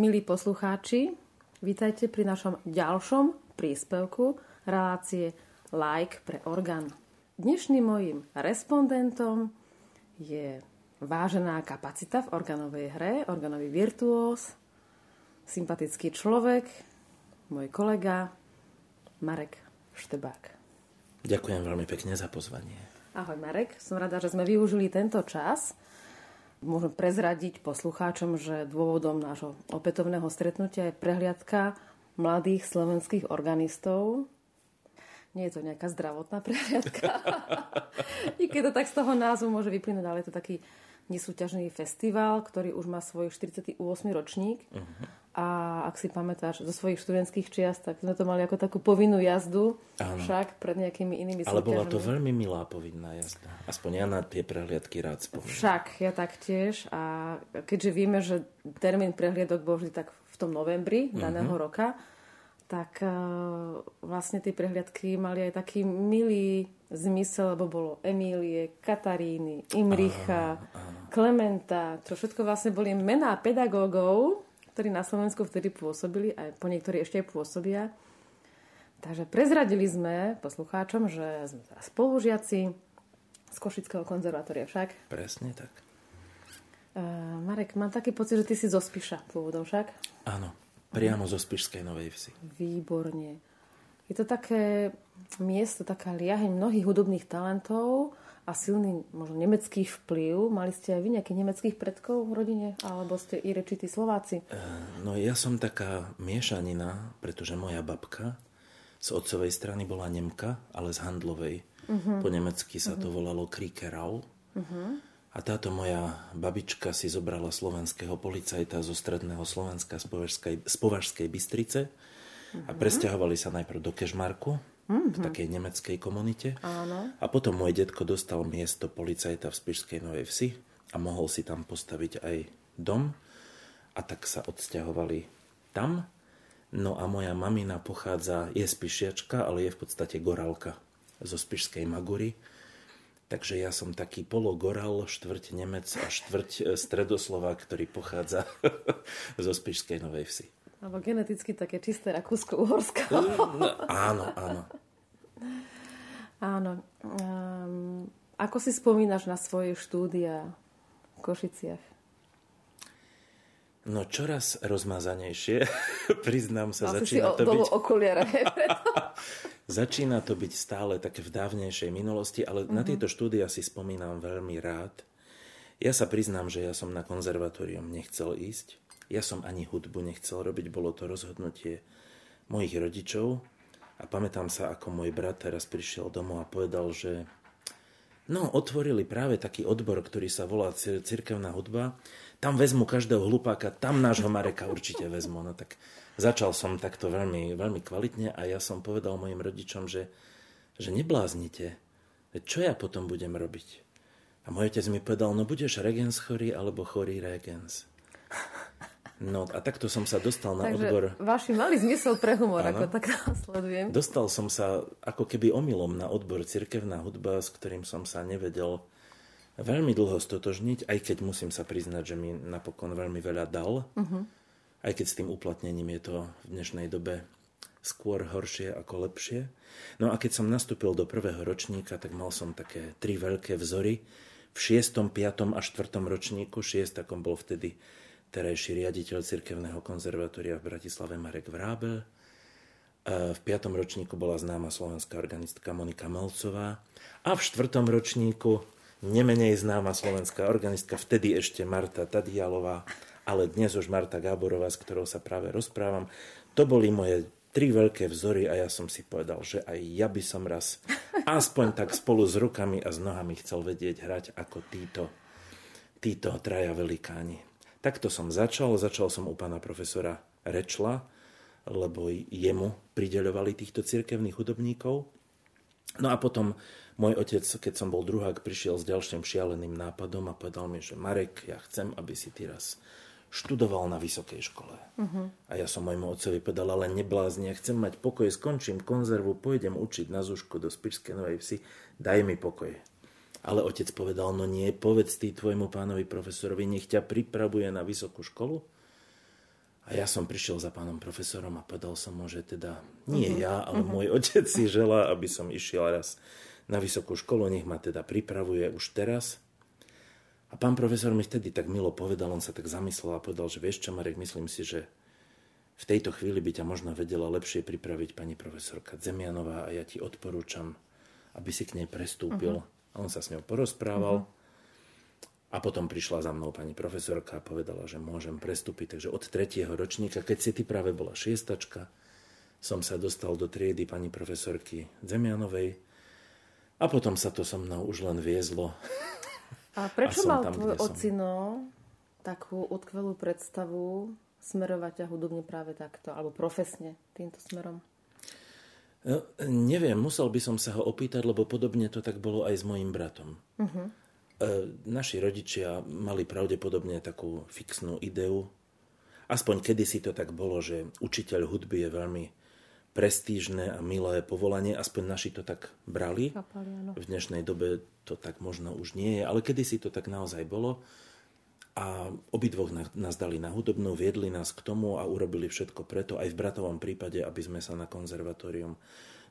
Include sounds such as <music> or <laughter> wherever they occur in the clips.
Milí poslucháči, vítajte pri našom ďalšom príspevku relácie Like pre orgán. Dnešným mojim respondentom je vážená kapacita v organovej hre, organový virtuós, sympatický človek, môj kolega Marek Štebák. Ďakujem veľmi pekne za pozvanie. Ahoj Marek, som rada, že sme využili tento čas Môžem prezradiť poslucháčom, že dôvodom nášho opätovného stretnutia je prehliadka mladých slovenských organistov. Nie je to nejaká zdravotná prehliadka. <laughs> I keď to tak z toho názvu môže vyplynúť, ale je to taký nesúťažný festival, ktorý už má svoj 48. ročník. Uh-huh. A ak si pamätáš zo svojich študentských čiast, tak sme to mali ako takú povinnú jazdu, Áno. však pred nejakými inými Ale bola to veľmi milá povinná jazda. Aspoň ja na tie prehliadky rád spomínam. Však, ja taktiež. A keďže vieme, že termín prehliadok bol vždy tak v tom novembri uh-huh. daného roka, tak uh, vlastne tie prehliadky mali aj taký milý zmysel, lebo bolo Emílie, Kataríny, Imricha, Klementa, čo všetko vlastne boli mená pedagógov, ktorí na Slovensku vtedy pôsobili a po niektorí ešte aj pôsobia. Takže prezradili sme poslucháčom, že sme teraz spolužiaci z Košického konzervatória však. Presne tak. Uh, Marek, mám taký pocit, že ty si zo Spiša pôvodom však? Áno, priamo zo Spišskej Novej Vsi. Výborne. Je to také miesto, taká liaheň mnohých hudobných talentov, a silný možno nemecký vplyv. Mali ste aj vy nejakých nemeckých predkov v rodine? Alebo ste i rečití Slováci? Eh, no ja som taká miešanina, pretože moja babka z otcovej strany bola Nemka, ale z Handlovej. Uh-huh. Po nemecky sa uh-huh. to mhm. volalo Krikerau. Uh-huh. A táto moja babička si zobrala slovenského policajta zo stredného Slovenska z Považskej, z Považskej Bystrice uh-huh. a presťahovali sa najprv do Kežmarku, mm-hmm. v takej nemeckej komunite. Áno. A potom môj detko dostal miesto policajta v Spišskej Novej Vsi a mohol si tam postaviť aj dom. A tak sa odsťahovali tam. No a moja mamina pochádza, je spišiačka, ale je v podstate gorálka zo Spišskej Magury. Takže ja som taký pologoral, štvrť Nemec a štvrť e, Stredoslovák, ktorý pochádza <laughs> zo Spišskej Novej Vsi. Alebo geneticky také čisté Rakúsko-Uhorsko. No, áno, áno. Áno. Um, ako si spomínaš na svoje štúdia v Košiciach? No čoraz rozmazanejšie, <laughs> priznám sa, Mal začína to byť... okuliare. <laughs> začína to byť stále také v dávnejšej minulosti, ale uh-huh. na mhm. tieto štúdia si spomínam veľmi rád. Ja sa priznám, že ja som na konzervatórium nechcel ísť. Ja som ani hudbu nechcel robiť, bolo to rozhodnutie mojich rodičov. A pamätám sa, ako môj brat teraz prišiel domov a povedal, že no, otvorili práve taký odbor, ktorý sa volá cirkevná hudba. Tam vezmu každého hlupáka, tam nášho Mareka určite vezmu. No tak začal som takto veľmi, veľmi kvalitne a ja som povedal mojim rodičom, že, že nebláznite. Čo ja potom budem robiť? A môj otec mi povedal, no budeš regens chorý alebo chorý regens. No a takto som sa dostal na Takže odbor. Vaši mali zmysel pre humor, ano. ako tak sledujem. Dostal som sa ako keby omylom na odbor cirkevná hudba, s ktorým som sa nevedel veľmi dlho stotožniť, aj keď musím sa priznať, že mi napokon veľmi veľa dal. Uh-huh. Aj keď s tým uplatnením je to v dnešnej dobe skôr horšie ako lepšie. No a keď som nastúpil do prvého ročníka, tak mal som také tri veľké vzory. V šiestom, piatom a štvrtom ročníku, šiestakom bol vtedy terajší riaditeľ Cirkevného konzervatória v Bratislave Marek Vrábel. V piatom ročníku bola známa slovenská organistka Monika Melcová a v štvrtom ročníku nemenej známa slovenská organistka, vtedy ešte Marta Tadialová, ale dnes už Marta Gáborová, s ktorou sa práve rozprávam. To boli moje tri veľké vzory a ja som si povedal, že aj ja by som raz aspoň tak spolu s rukami a s nohami chcel vedieť hrať ako títo, títo traja velikáni. Takto som začal. Začal som u pána profesora Rečla, lebo jemu prideľovali týchto cirkevných hudobníkov. No a potom môj otec, keď som bol druhák, prišiel s ďalším šialeným nápadom a povedal mi, že Marek, ja chcem, aby si ty raz študoval na vysokej škole. Uh-huh. A ja som môjmu otcovi povedal, ale neblázni, ja chcem mať pokoj, skončím konzervu, pôjdem učiť na Zúšku do Spišskej Novej Vsi, daj mi pokoj. Ale otec povedal, no nie, povedz ty tvojmu pánovi profesorovi, nech ťa pripravuje na vysokú školu. A ja som prišiel za pánom profesorom a povedal som mu, že teda nie uh-huh. ja, ale uh-huh. môj otec si želá, aby som išiel raz na vysokú školu, nech ma teda pripravuje už teraz. A pán profesor mi vtedy tak milo povedal, on sa tak zamyslel a povedal, že vieš čo, Marek, myslím si, že v tejto chvíli by ťa možno vedela lepšie pripraviť pani profesorka Zemianová a ja ti odporúčam, aby si k nej prestúpil. Uh-huh. A on sa s ňou porozprával. Uh-huh. A potom prišla za mnou pani profesorka a povedala, že môžem prestúpiť. Takže od tretieho ročníka, keď si ty práve bola šiestačka, som sa dostal do triedy pani profesorky Zemianovej a potom sa to so mnou už len viezlo. A <laughs> prečo a mal tam, tvoj ocino takú utkvelú predstavu smerovať ťa hudobne práve takto, alebo profesne týmto smerom? No, neviem, musel by som sa ho opýtať, lebo podobne to tak bolo aj s mojim bratom. Uh-huh. E, naši rodičia mali pravdepodobne takú fixnú ideu, aspoň kedysi to tak bolo, že učiteľ hudby je veľmi prestížne a milé povolanie, aspoň naši to tak brali. V dnešnej dobe to tak možno už nie je, ale kedysi to tak naozaj bolo. A obidvoch nás dali na hudobnú, viedli nás k tomu a urobili všetko preto, aj v bratovom prípade, aby sme sa na konzervatórium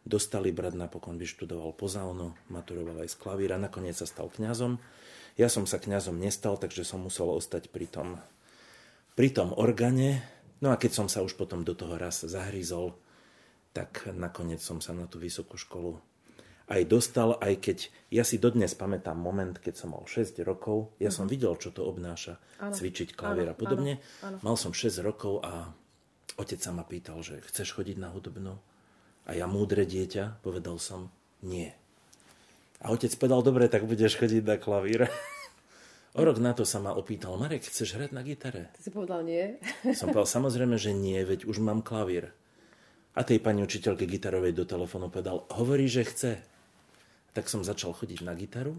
dostali. Brat napokon vyštudoval pozaunu, maturoval aj z klavíra, nakoniec sa stal kňazom. Ja som sa kňazom nestal, takže som musel ostať pri tom, pri tom organe. No a keď som sa už potom do toho raz zahryzol, tak nakoniec som sa na tú vysokú školu aj dostal, aj keď ja si dodnes pamätám moment, keď som mal 6 rokov, ja uh-huh. som mhm. videl, čo to obnáša ano. cvičiť klavír a podobne. Ano. Ano. Mal som 6 rokov a otec sa ma pýtal, že chceš chodiť na hudobnú? A ja múdre dieťa povedal som, nie. A otec povedal, dobre, tak budeš chodiť na klavír. <laughs> O rok na to sa ma opýtal, Marek, chceš hrať na gitare? Ty si povedal nie. <laughs> Som povedal, samozrejme, že nie, veď už mám klavír. A tej pani učiteľke gitarovej do telefónu povedal, hovorí, že chce. Tak som začal chodiť na gitaru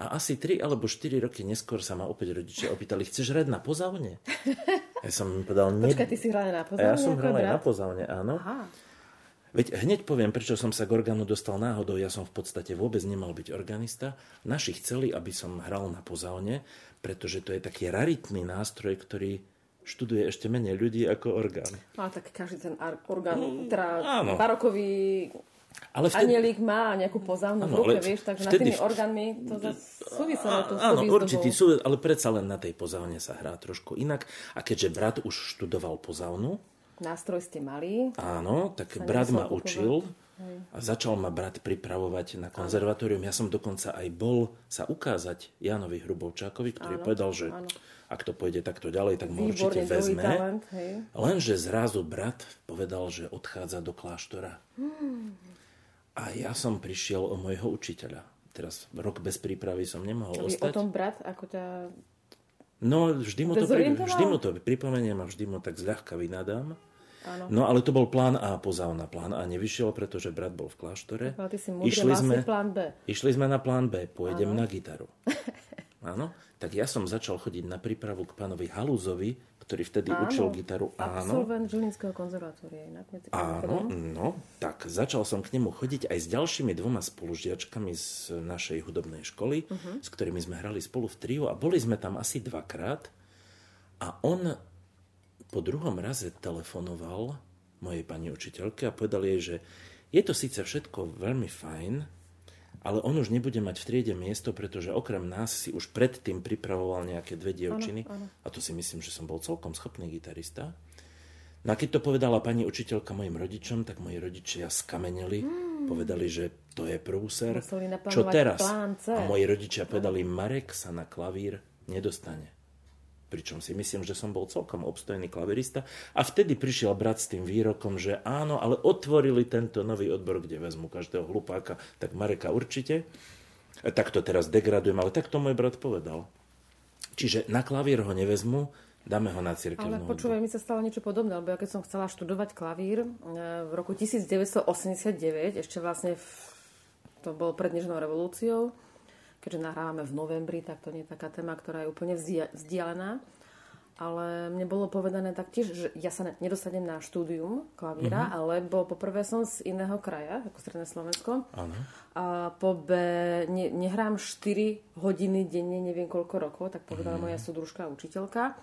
a asi 3 alebo 4 roky neskôr sa ma opäť rodičia opýtali, chceš hrať na pozávne? <laughs> Ja som im povedal, nie. Počkaj, ty si hral na pozávne? A ja som hral aj na pozávne, áno. Aha. Veď hneď poviem, prečo som sa k orgánu dostal náhodou. Ja som v podstate vôbec nemal byť organista. Naši chceli, aby som hral na pozaune, pretože to je taký raritný nástroj, ktorý študuje ešte menej ľudí ako orgán. No, tak každý ten orgán, mm, teda áno. barokový ale vtedy... Anielik má nejakú pozávnu v ruke, vieš, takže vtedy... nad tými orgánmi to súvisí. Áno, určitý sú, ale predsa len na tej pozávne sa hrá trošku inak. A keďže brat už študoval pozávnu, Nástroj ste mali. Áno, tak brat ma učil a začal ma brat pripravovať na konzervatórium. Ja som dokonca aj bol sa ukázať Jánovi Hrubovčákovi, ktorý áno, povedal, že áno. ak to pôjde takto ďalej, tak mu určite vezme. Talent, Lenže zrazu brat povedal, že odchádza do kláštora. Hmm. A ja som prišiel o môjho učiteľa. Teraz rok bez prípravy som nemohol Čo ostať. o tom brat, ako ťa No, vždy mu, to, pri, vždy mu to pripomeniem a vždy mu tak zľahka vynadám. Áno. No ale to bol plán A, pozávna plán A nevyšiel, pretože brat bol v kláštore. ty si múdre, išli sme, plán B. Išli sme na plán B, pôjdem Áno. na gitaru. <laughs> Áno, tak ja som začal chodiť na prípravu k pánovi Halúzovi, ktorý vtedy áno, učil gitaru. Áno. Absolvent Žilinského konzervatória. Inak, áno, no, tak začal som k nemu chodiť aj s ďalšími dvoma spolužiačkami z našej hudobnej školy, uh-huh. s ktorými sme hrali spolu v triu a boli sme tam asi dvakrát. A on po druhom raze telefonoval mojej pani učiteľke a povedal jej, že je to síce všetko veľmi fajn, ale on už nebude mať v triede miesto, pretože okrem nás si už predtým pripravoval nejaké dve dievčiny. Ano, ano. A to si myslím, že som bol celkom schopný gitarista. No a keď to povedala pani učiteľka mojim rodičom, tak moji rodičia skameneli. Hmm. Povedali, že to je prúser. Čo teraz? A moji rodičia povedali, Marek sa na klavír nedostane pričom si myslím, že som bol celkom obstojný klavirista. A vtedy prišiel brat s tým výrokom, že áno, ale otvorili tento nový odbor, kde vezmu každého hlupáka, tak Mareka určite. E, tak to teraz degradujem, ale tak to môj brat povedal. Čiže na klavír ho nevezmu, dáme ho na cirkevnú Ale počúvaj, mi sa stalo niečo podobné, lebo ja keď som chcela študovať klavír e, v roku 1989, ešte vlastne v, to bolo pred Nežnou revolúciou, keďže nahrávame v novembri, tak to nie je taká téma, ktorá je úplne vzdialená. Ale mne bolo povedané taktiež, že ja sa nedostanem na štúdium klavíra, uh-huh. lebo poprvé som z iného kraja, ako Stredné Slovensko. Ano. A po B ne, nehrám 4 hodiny denne, neviem koľko rokov, tak povedala uh-huh. moja súdružka učiteľka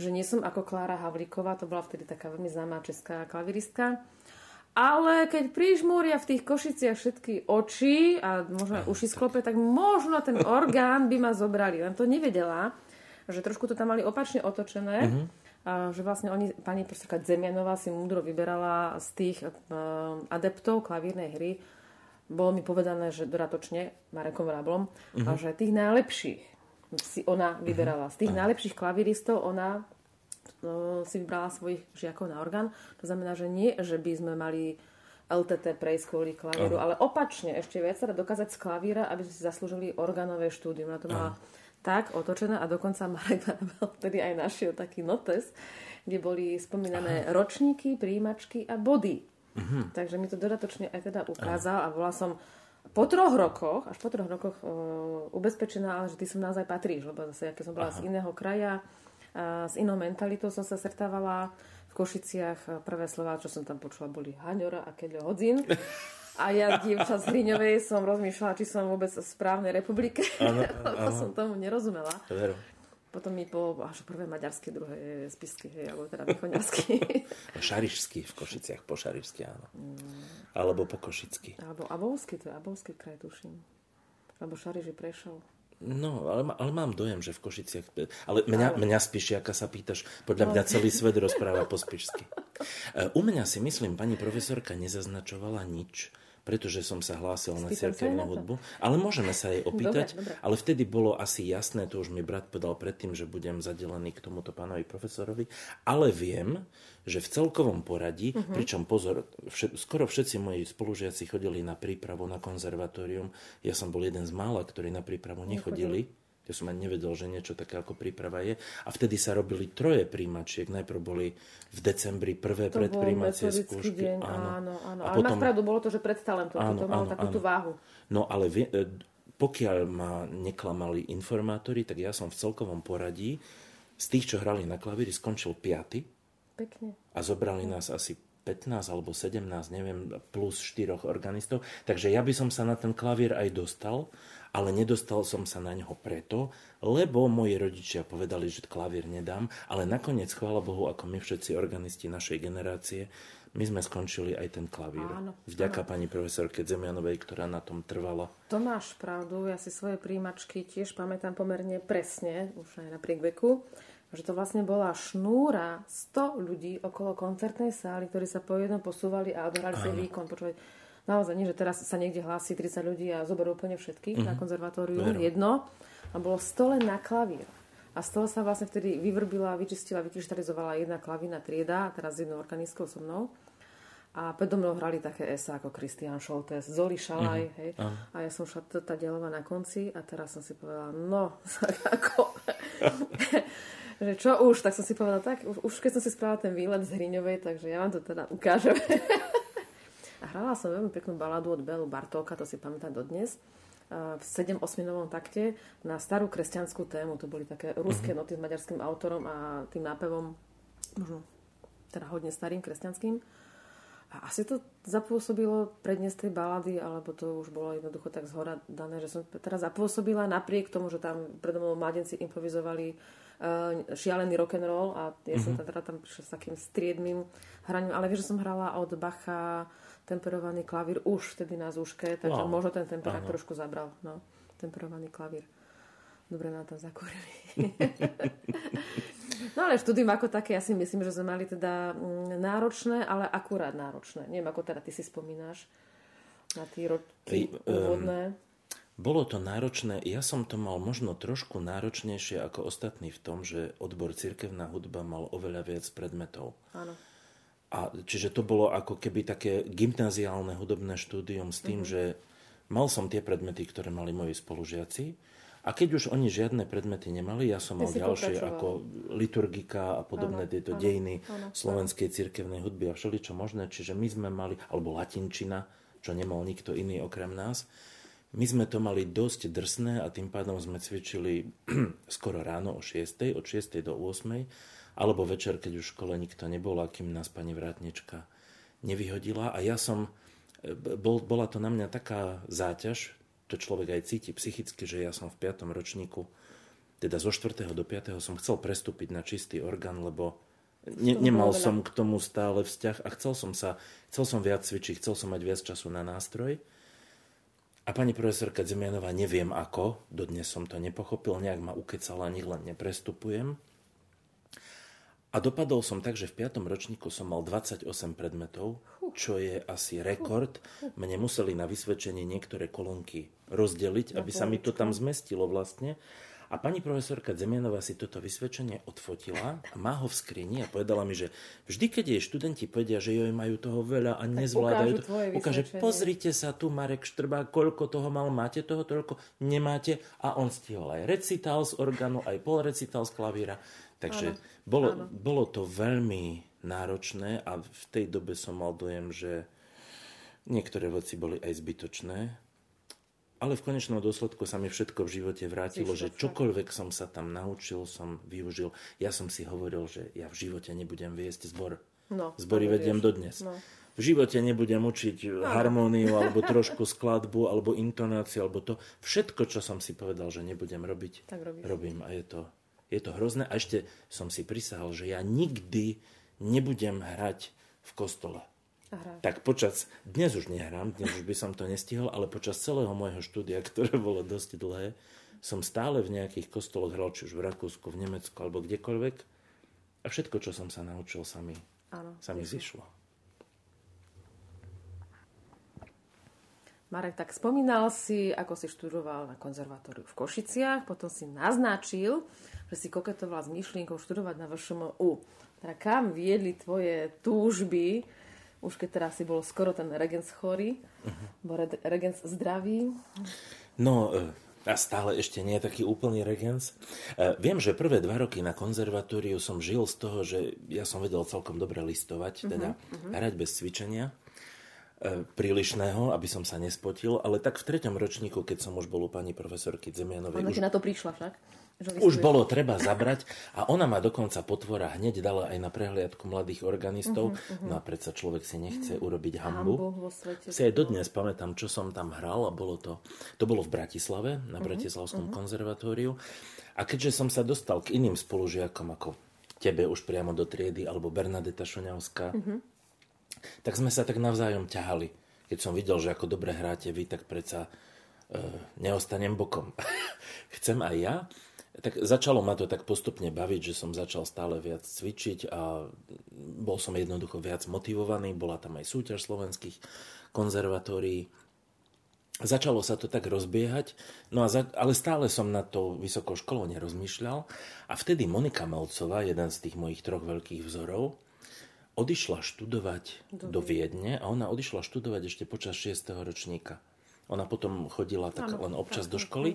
že nie som ako Klára Havlíková, to bola vtedy taká veľmi známa česká klaviristka. Ale keď prižmúria v tých košiciach všetky oči a možno uši sklope, tak možno ten <laughs> orgán by ma zobrali. Len to nevedela, že trošku to tam mali opačne otočené. A že vlastne oni, pani profesorka Zemianová si múdro vyberala z tých uh, adeptov klavírnej hry. Bolo mi povedané, že doratočne Marekom Ráblom, uh-huh. a že tých najlepších si ona vyberala. Z tých uh-huh. najlepších klaviristov ona si vybrala svojich žiakov na orgán. To znamená, že nie, že by sme mali LTT prejsť kvôli klavíru, uh-huh. ale opačne ešte viac sa dokázať z klavíra, aby sme si zaslúžili orgánové štúdium. Na to mala tak otočené a dokonca Marek Varabel vtedy aj našiel taký notes, kde boli spomínané uh-huh. ročníky, príjimačky a body. Uh-huh. Takže mi to dodatočne aj teda ukázal uh-huh. a bola som po troch rokoch, až po troch rokoch uh, ubezpečená, že ty som naozaj patríš, lebo zase, keď som bola Aha. z iného kraja, s inou mentalitou som sa stretávala v Košiciach. Prvé slova, čo som tam počula, boli Haňora a Keďo Hodzin. A ja, dievča z Hriňovej, som rozmýšľala, či som vôbec v správnej republike. Ano, lebo <laughs> som tomu nerozumela. Veru. Potom mi po až prvé maďarské, druhé spisky, hej, alebo teda východňarsky. <laughs> Šarišský v Košiciach, po šarišsky, áno. Mm. Alebo po košicky. Alebo Abovský, to je Abovský kraj, tuším. Alebo Šariš je Prešov. No, ale, ale mám dojem, že v Košiciach... Ale mňa, mňa spíšiaka sa pýtaš, podľa mňa celý svet <laughs> rozpráva po spíšsky. E, u mňa si myslím, pani profesorka nezaznačovala nič pretože som sa hlásil na cirkevnú hudbu. Ale môžeme sa jej opýtať. Dobre, dobre. Ale vtedy bolo asi jasné, to už mi brat povedal predtým, že budem zadelený k tomuto pánovi profesorovi. Ale viem, že v celkovom poradí, uh-huh. pričom pozor, všet, skoro všetci moji spolužiaci chodili na prípravu na konzervatórium. Ja som bol jeden z mála, ktorí na prípravu nechodili. nechodili ja som ani nevedel, že niečo také ako príprava je. A vtedy sa robili troje príjmačiek. Najprv boli v decembri prvé to predpríjmacie skúšky. Deň, áno, áno. áno. A ale potom... máš pravdu, bolo to, že predstavím to. Áno, to malo áno, takú áno. tú váhu. No ale vie, e, pokiaľ ma neklamali informátori, tak ja som v celkovom poradí z tých, čo hrali na klavíri, skončil piaty. Pekne. A zobrali nás asi 15 alebo 17, neviem, plus 4 organistov. Takže ja by som sa na ten klavír aj dostal, ale nedostal som sa na ňo preto, lebo moji rodičia povedali, že klavír nedám, ale nakoniec, chvála Bohu, ako my všetci organisti našej generácie, my sme skončili aj ten klavír. Áno, Vďaka áno. pani profesorke Zemianovej, ktorá na tom trvala. To máš pravdu, ja si svoje príjimačky tiež pamätám pomerne presne, už aj napriek veku, že to vlastne bola šnúra 100 ľudí okolo koncertnej sály, ktorí sa po jednom posúvali a odohrali si výkon. Počúvať, Naozaj nie, že teraz sa niekde hlási 30 ľudí a zoberú úplne všetkých mm-hmm. na konzervatóriu, Vero. jedno. A bolo stole na klavír. A z toho sa vlastne vtedy vyvrbila, vyčistila, vykryštalizovala jedna klavína trieda, teraz s jednou organistkou so mnou. A predo mnou hrali také esa ako Christian Šoltes, Zoli Šalaj, mm-hmm. hej. Uh-huh. A ja som šla tá dialová na konci a teraz som si povedala, no, <laughs> ako... <laughs> že čo už, tak som si povedala, tak už, už keď som si spravila ten výlet z Hriňovej, takže ja vám to teda ukážem. <laughs> Hrala som veľmi peknú baladu od Belu Bartóka, to si pamätám dodnes v 7-8 novom takte na starú kresťanskú tému. To boli také ruské uh-huh. noty s maďarským autorom a tým nápevom, možno teda hodne starým kresťanským. A asi to zapôsobilo predniesť tej balady, alebo to už bolo jednoducho tak zhora dané, že som teraz zapôsobila napriek tomu, že tam predo mnou mladenci improvizovali uh, šialený rock and roll a ja uh-huh. som tam teda tam prišla s takým striedným hraním, ale vieš, že som hrala od Bacha temperovaný klavír už vtedy na zúške, takže no. možno ten temperák trošku zabral. No, temperovaný klavír. Dobre nám tam zakúrili. <laughs> no ale štúdium ako také, ja si myslím, že sme mali teda mm, náročné, ale akurát náročné. Neviem, ako teda ty si spomínaš na tie roky úvodné. Um, bolo to náročné, ja som to mal možno trošku náročnejšie ako ostatní v tom, že odbor cirkevná hudba mal oveľa viac predmetov. Áno. A čiže to bolo ako keby také gymnáziálne hudobné štúdium s tým, mm-hmm. že mal som tie predmety, ktoré mali moji spolužiaci. A keď už oni žiadne predmety nemali, ja som mal ďalšie ako liturgika a podobné ano, tieto ano, dejiny ano, slovenskej cirkevnej hudby a všeličo možné. Čiže my sme mali, alebo latinčina, čo nemal nikto iný okrem nás. My sme to mali dosť drsné a tým pádom sme cvičili <clears throat> skoro ráno o 6, od 6 do 8 alebo večer, keď už v škole nikto nebol, akým nás pani vrátnička nevyhodila. A ja som, e, bol, bola to na mňa taká záťaž, to človek aj cíti psychicky, že ja som v piatom ročníku teda zo 4. do 5. som chcel prestúpiť na čistý orgán, lebo ne, nemal som k tomu stále vzťah a chcel som sa, chcel som viac cvičiť, chcel som mať viac času na nástroj. A pani profesorka Zemianová, neviem ako, dodnes som to nepochopil, nejak ma ukecala, ani len neprestupujem. A dopadol som tak, že v 5. ročníku som mal 28 predmetov, čo je asi rekord. Mne museli na vysvedčenie niektoré kolónky rozdeliť, aby sa mi to tam zmestilo vlastne. A pani profesorka Zemianová si toto vysvedčenie odfotila a má ho v skrini a povedala mi, že vždy, keď jej študenti povedia, že joj majú toho veľa a nezvládajú to, ukáže, pozrite sa tu, Marek Štrba, koľko toho mal, máte toho toľko, nemáte. A on stihol aj recitál z orgánu, aj pol recitál z klavíra. Takže áno, bolo, áno. bolo to veľmi náročné a v tej dobe som mal dojem, že niektoré veci boli aj zbytočné. Ale v konečnom dôsledku sa mi všetko v živote vrátilo, že čokoľvek som sa tam naučil, som využil. Ja som si hovoril, že ja v živote nebudem viesť zbor. No, Zbory vediem dodnes. No. V živote nebudem učiť no. harmóniu, <laughs> alebo trošku skladbu, alebo intonáciu, alebo to. Všetko, čo som si povedal, že nebudem robiť, tak robím. A je to je to hrozné. A ešte som si prisahal, že ja nikdy nebudem hrať v kostole. Aha. Tak počas, dnes už nehrám, dnes už by som to nestihol, ale počas celého môjho štúdia, <laughs> ktoré bolo dosť dlhé, som stále v nejakých kostoloch hral, či už v Rakúsku, v Nemecku alebo kdekoľvek. A všetko, čo som sa naučil, sa mi, Áno, sa mi zišlo. Marek, tak spomínal si, ako si študoval na konzervatóriu v Košiciach, potom si naznačil, že si koketoval s myšlienkou študovať na VŠMU. Teda kam viedli tvoje túžby, už keď teraz si bol skoro ten regens chorý, uh-huh. bol regens zdravý? No, e, a stále ešte nie je taký úplný regens. E, viem, že prvé dva roky na konzervatóriu som žil z toho, že ja som vedel celkom dobre listovať, teda uh-huh. hrať bez cvičenia. E, prílišného, aby som sa nespotil, ale tak v treťom ročníku, keď som už bol u pani profesorky Zemianovej... Ona už, na to prišla však? Už bolo treba zabrať a ona ma dokonca potvora hneď dala aj na prehliadku mladých organistov. Uh-huh, uh-huh. No a predsa človek si nechce uh-huh. urobiť hambu. hambu vo svete, si aj dodnes pamätám, čo som tam hral a bolo to... To bolo v Bratislave, na uh-huh, Bratislavskom uh-huh. konzervatóriu. A keďže som sa dostal k iným spolužiakom ako tebe už priamo do triedy alebo Bernadeta Šoňavská, uh-huh tak sme sa tak navzájom ťahali. Keď som videl, že ako dobre hráte vy, tak predsa e, neostanem bokom. <laughs> Chcem aj ja. Tak začalo ma to tak postupne baviť, že som začal stále viac cvičiť a bol som jednoducho viac motivovaný. Bola tam aj súťaž slovenských konzervatórií. Začalo sa to tak rozbiehať, no a za, ale stále som na to vysokou školou nerozmýšľal. A vtedy Monika Melcová, jeden z tých mojich troch veľkých vzorov, odišla študovať do, do Viedne a ona odišla študovať ešte počas 6. ročníka. Ona potom chodila tak ano, len občas tak, do školy.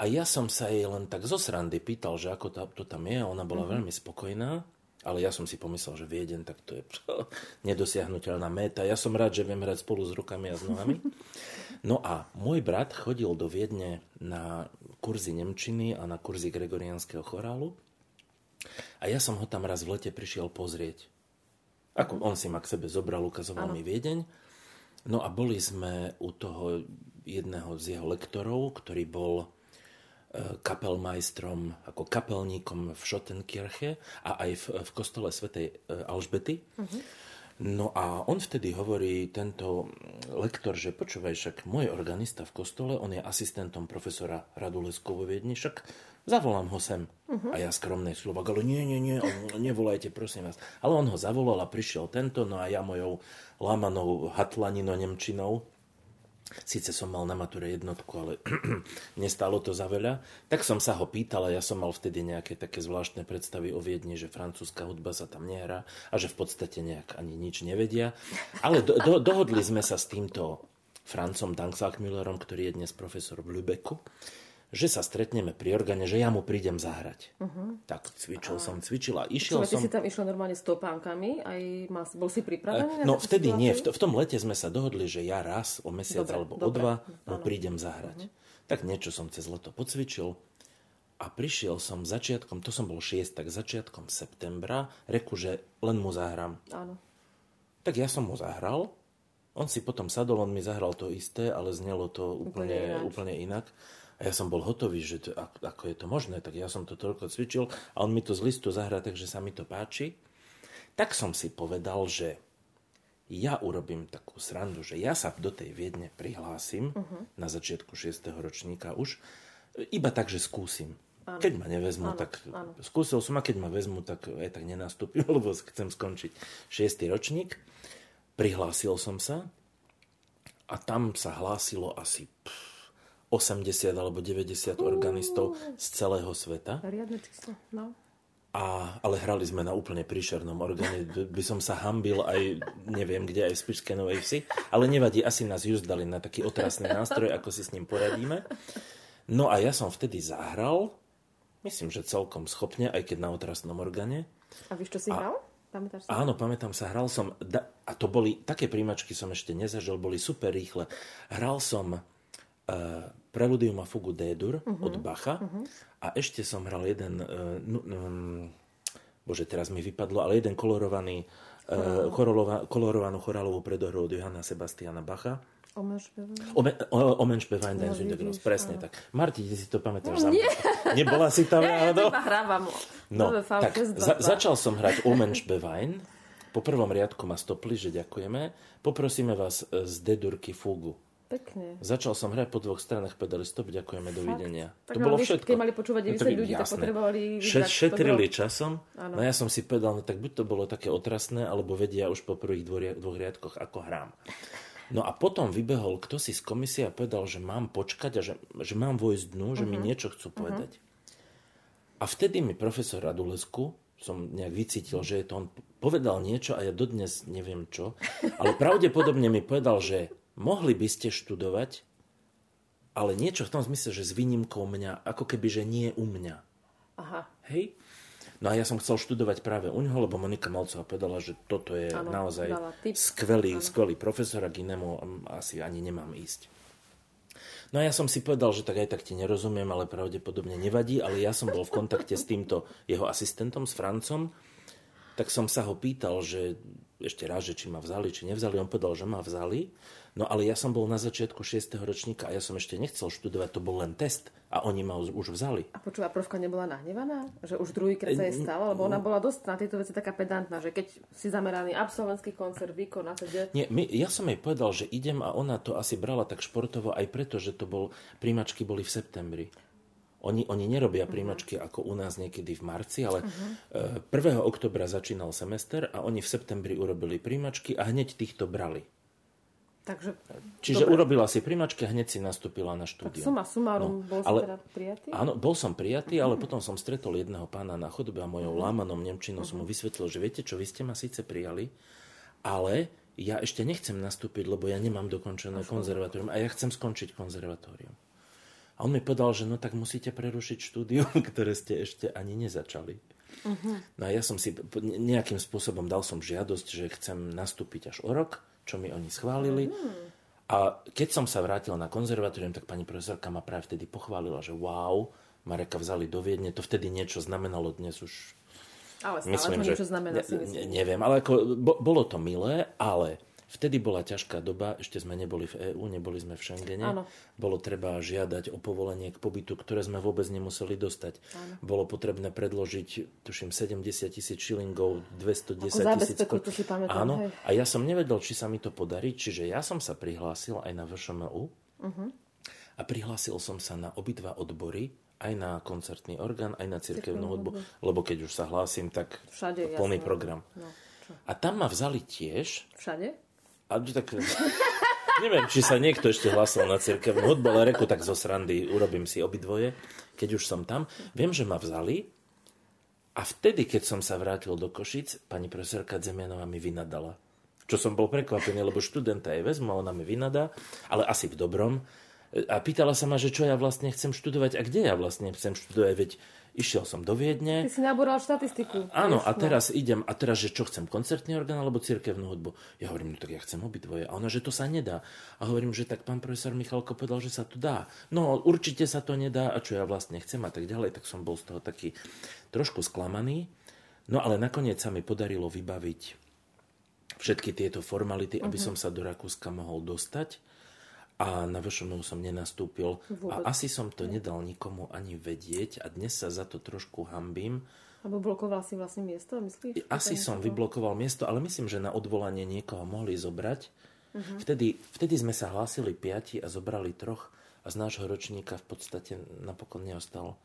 A ja som sa jej len tak zo srandy pýtal, že ako to, to tam je. Ona bola uh-huh. veľmi spokojná. Ale ja som si pomyslel, že Vieden, tak to je <laughs> nedosiahnutelná méta. Ja som rád, že viem hrať spolu s rukami a s nohami. <laughs> No a môj brat chodil do Viedne na kurzy Nemčiny a na kurzy Gregorianského chorálu. A ja som ho tam raz v lete prišiel pozrieť. Ako on si ma k sebe zobral, ukazoval ano. mi Viedeň. No a boli sme u toho jedného z jeho lektorov, ktorý bol e, kapelmajstrom, ako kapelníkom v Schottenkirche a aj v, v kostole svätej e, Alžbety. Uh-huh. No a on vtedy hovorí, tento lektor, že počúvaj, však môj organista v kostole, on je asistentom profesora Radulesku vo Viedni, však zavolám ho sem. Uh-huh. A ja skromnej Slovak, ale nie, nie, nie, nevolajte, prosím vás. Ale on ho zavolal a prišiel tento, no a ja mojou lamanou hatlanino Nemčinou, Sice som mal na mature jednotku, ale <clears throat> nestalo to za veľa. Tak som sa ho pýtal a ja som mal vtedy nejaké také zvláštne predstavy o Viedni, že francúzska hudba sa tam nehrá a že v podstate nejak ani nič nevedia. Ale do, do, dohodli sme sa s týmto Francom Danksalkmüllerom, ktorý je dnes profesor v Lübecku že sa stretneme pri orgáne, že ja mu prídem zahrať. Uh-huh. Tak cvičil a... som, cvičil a išiel Čo, som... Si tam išiel normálne s topánkami? Aj mal, bol si pripravený? No vtedy nie. V, v tom lete sme sa dohodli, že ja raz o mesiac dobre, alebo dobre. o dva mu prídem zahrať. Uh-huh. Tak niečo som cez leto pocvičil a prišiel som začiatkom, to som bol 6, tak začiatkom septembra, reku, že len mu zahrám. Áno. Tak ja som mu zahral, on si potom sadol, on mi zahral to isté, ale znelo to úplne, úplne, úplne inak. A ja som bol hotový, že to, ako je to možné, tak ja som to toľko cvičil a on mi to z listu zahrá, takže sa mi to páči. Tak som si povedal, že ja urobím takú srandu, že ja sa do tej Viedne prihlásim uh-huh. na začiatku 6. ročníka už, iba tak, že skúsim. Ano. Keď ma nevezmu, ano. tak ano. skúsil som a keď ma vezmu, tak aj tak nenastúpim, <laughs> lebo chcem skončiť 6. ročník. Prihlásil som sa a tam sa hlásilo asi pff, 80 alebo 90 organistov z celého sveta. Riadne číslo, no. A, ale hrali sme na úplne príšernom orgáne. By som sa hambil aj, neviem kde, aj v Spišskej Novej Vsi. Ale nevadí, asi nás just dali na taký otrasný nástroj, ako si s ním poradíme. No a ja som vtedy zahral, myslím, že celkom schopne, aj keď na otrasnom orgáne. A víš, čo si hral? Pamätáš sa? Áno, pamätám sa, hral som, a to boli, také príjmačky som ešte nezažil, boli super rýchle. Hral som uh, Preludium a fugu D-dur uh-huh. od Bacha uh-huh. a ešte som hral jeden, uh, um, bože, teraz mi vypadlo, ale jeden kolorovaný, uh, kolorova, kolorovanú chorálovú predohru od Johanna Sebastiana Bacha. Omenš Bewein no, Dance presne tak. Marti, ty si to pamätáš? No, nie. Nebola si tam? Ja, ja hrávam. No, tak za, začal som hrať Omenš Bewein. Po prvom riadku ma stopli, že ďakujeme. Poprosíme vás z Dedurky Fugu. Pekne. Začal som hrať po dvoch stranách pedali stop, ďakujeme, dovidenia. Tak, to bolo vieš, všetko. Keď mali počúvať 90 no, ľudí, jasné. tak potrebovali... Šet, šetrili bolo... časom, ano. no ja som si povedal, no tak buď to bolo také otrasné, alebo vedia už po prvých dvoch, dvoch riadkoch, ako hrám. No a potom vybehol kto si z komisie a povedal, že mám počkať a že, že mám vojsť dnu, že uh-huh. mi mhm. niečo chcú mhm. povedať. Uh-huh. A vtedy mi profesor Radulesku, som nejak vycítil, že je to on povedal niečo a ja dodnes neviem čo, ale pravdepodobne mi povedal, že mohli by ste študovať, ale niečo v tom zmysle, že s výnimkou mňa, ako keby, že nie u mňa. Aha. Hej? No a ja som chcel študovať práve u neho, lebo Monika Malcová povedala, že toto je ano, naozaj skvelý, ano. skvelý profesor a k inému asi ani nemám ísť. No a ja som si povedal, že tak aj tak ti nerozumiem, ale pravdepodobne nevadí, ale ja som bol v kontakte s týmto jeho asistentom, s Francom, tak som sa ho pýtal, že ešte raz, že či ma vzali, či nevzali. On povedal, že ma vzali. No ale ja som bol na začiatku 6. ročníka a ja som ešte nechcel študovať, to bol len test a oni ma už vzali. A počúva, profka nebola nahnevaná? Že už druhýkrát sa jej stalo? Lebo ona bola dosť na tieto veci taká pedantná, že keď si zameraný absolventský koncert, výkon a teda... Nie, my, ja som jej povedal, že idem a ona to asi brala tak športovo aj preto, že to bol, príjmačky boli v septembri. Oni, oni nerobia mhm. príjmačky uh-huh. ako u nás niekedy v marci, ale uh-huh. 1. oktobra začínal semester a oni v septembri urobili príjmačky a hneď týchto brali. Takže, Čiže dobre. urobila si primačky a hneď si nastúpila na štúdium. Tak suma sumárum, no, bol ale, teda prijatý? Áno, bol som prijatý, ale mm. potom som stretol jedného pána na chodbe a mojou mm. lámanom Nemčinou mm. som mu mhm. vysvetlil, že viete čo, vy ste ma síce prijali, ale ja ešte nechcem nastúpiť, lebo ja nemám dokončené konzervatórium a ja chcem skončiť konzervatórium. A on mi povedal, že no tak musíte prerušiť štúdium, <laughs> ktoré ste ešte ani nezačali. Uh-huh. No a ja som si nejakým spôsobom dal som žiadosť, že chcem nastúpiť až o rok čo mi oni schválili. Mm. A keď som sa vrátil na konzervatórium, tak pani profesorka ma práve vtedy pochválila, že wow, Mareka vzali do Viedne. To vtedy niečo znamenalo, dnes už... Ale stále myslím, to niečo znamená, ne, ne, Neviem, ale ako, bo, bolo to milé, ale Vtedy bola ťažká doba, ešte sme neboli v EÚ, neboli sme v Schengene. Áno. Bolo treba žiadať o povolenie k pobytu, ktoré sme vôbec nemuseli dostať. Áno. Bolo potrebné predložiť, tuším, 70 tisíc šilingov, 210 tisíc. To si pamätám, Áno. Hej. A ja som nevedel, či sa mi to podarí, čiže ja som sa prihlásil aj na VŠMU uh-huh. a prihlásil som sa na obidva odbory, aj na koncertný orgán, aj na cirkevnú hudbu, lebo keď už sa hlásim, tak Všade, plný jasné. program. No, a tam ma vzali tiež. Všade? A tak, <laughs> neviem, či sa niekto ešte hlasil na cirkevnú hudbu, ale reku tak zo srandy urobím si obidvoje, keď už som tam. Viem, že ma vzali a vtedy, keď som sa vrátil do Košic, pani profesorka Zemianová mi vynadala. Čo som bol prekvapený, lebo študenta je vezmu, ona mi vynadá, ale asi v dobrom. A pýtala sa ma, že čo ja vlastne chcem študovať a kde ja vlastne chcem študovať, veď Išiel som do Viedne. Ty si nabúral štatistiku. Áno, a teraz no. idem, a teraz, že čo chcem, koncertný orgán alebo cirkevnú hudbu? Ja hovorím, no tak ja chcem obidvoje. A ona, že to sa nedá. A hovorím, že tak pán profesor Michalko povedal, že sa to dá. No, určite sa to nedá a čo ja vlastne chcem a tak ďalej, tak som bol z toho taký trošku sklamaný. No ale nakoniec sa mi podarilo vybaviť všetky tieto formality, aby uh-huh. som sa do Rakúska mohol dostať. A na VŠMU som nenastúpil. Vôbec. A asi som to nedal nikomu ani vedieť a dnes sa za to trošku hambím. Alebo blokoval si vlastne miesto, myslíš? Asi som vyblokoval miesto, ale myslím, že na odvolanie niekoho mohli zobrať. Mhm. Vtedy, vtedy sme sa hlásili piati a zobrali troch a z nášho ročníka v podstate napokon neostal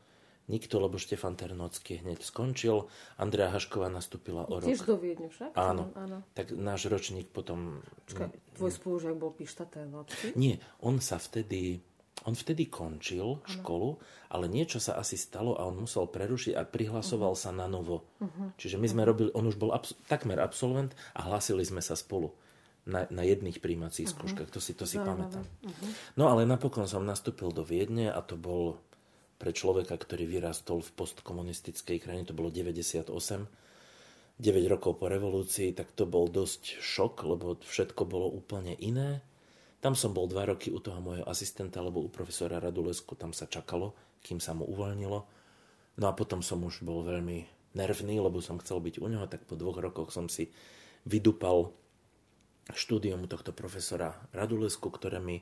nikto, lebo Štefan Ternocký hneď skončil, Andrea Hašková nastúpila o Tiež rok. do Viedne však? Áno. áno. Tak náš ročník potom... Počkaj, tvoj spolužiak bol Pišta Ternocký? Nie, on sa vtedy... On vtedy končil školu, ale niečo sa asi stalo a on musel prerušiť a prihlasoval sa na novo. Čiže my sme robili, on už bol abs- takmer absolvent a hlásili sme sa spolu na, na jedných príjmacích skúškach. To si, to si Zaujímavé. pamätám. No ale napokon som nastúpil do Viedne a to bol pre človeka, ktorý vyrastol v postkomunistickej krajine, to bolo 98, 9 rokov po revolúcii, tak to bol dosť šok, lebo všetko bolo úplne iné. Tam som bol dva roky u toho môjho asistenta, lebo u profesora Radulesku tam sa čakalo, kým sa mu uvoľnilo. No a potom som už bol veľmi nervný, lebo som chcel byť u neho, tak po dvoch rokoch som si vydupal štúdium tohto profesora Radulesku, ktoré mi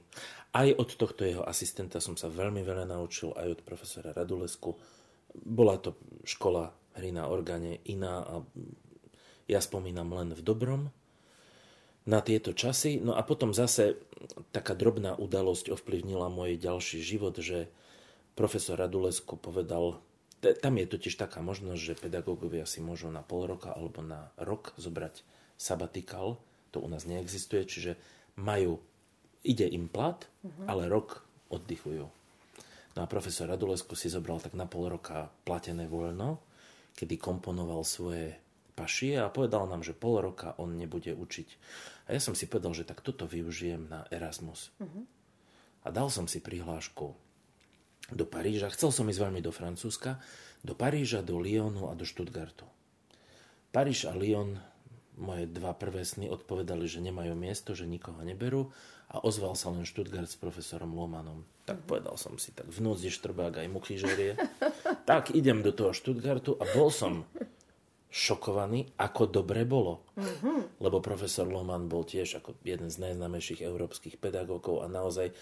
aj od tohto jeho asistenta som sa veľmi veľa naučil, aj od profesora Radulesku. Bola to škola hry na orgáne iná a ja spomínam len v dobrom na tieto časy. No a potom zase taká drobná udalosť ovplyvnila môj ďalší život, že profesor Radulesku povedal, tam je totiž taká možnosť, že pedagógovia si môžu na pol roka alebo na rok zobrať sabatikal, to u nás neexistuje, čiže majú, ide im plat, ale rok oddychujú. No a profesor Radulesku si zobral tak na pol roka platené voľno, kedy komponoval svoje pašie a povedal nám, že pol roka on nebude učiť. A ja som si povedal, že tak toto využijem na Erasmus. A dal som si prihlášku do Paríža. Chcel som ísť veľmi do Francúzska, do Paríža, do Lyonu a do Stuttgartu. Paríž a Lyon, moje dva prvé sny odpovedali, že nemajú miesto, že nikoho neberú a ozval sa len Stuttgart s profesorom Lomanom. Tak povedal som si, tak v noci štrbák aj muchy žerie. <laughs> tak idem do toho Stuttgartu a bol som šokovaný, ako dobre bolo. Lebo profesor Loman bol tiež ako jeden z najznámejších európskych pedagógov a naozaj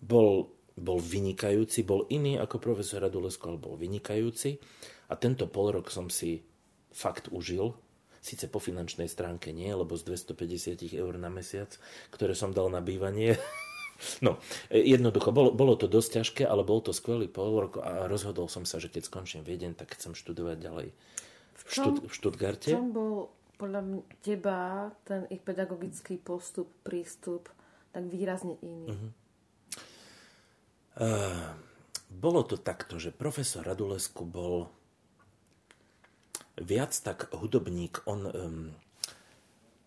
bol, bol vynikajúci, bol iný ako profesor Radulesko, ale bol vynikajúci. A tento pol rok som si fakt užil, síce po finančnej stránke nie, lebo z 250 eur na mesiac, ktoré som dal na bývanie, <laughs> No, e, jednoducho, bolo, bolo to dosť ťažké, ale bol to skvelý pol rok a rozhodol som sa, že keď skončím Viedeň, tak chcem študovať ďalej v, Štut, v Štutgarte. čom bol podľa teba ten ich pedagogický postup, prístup tak výrazne iný? Mhm. Bolo to takto, že profesor Radulesku bol viac tak hudobník. On um,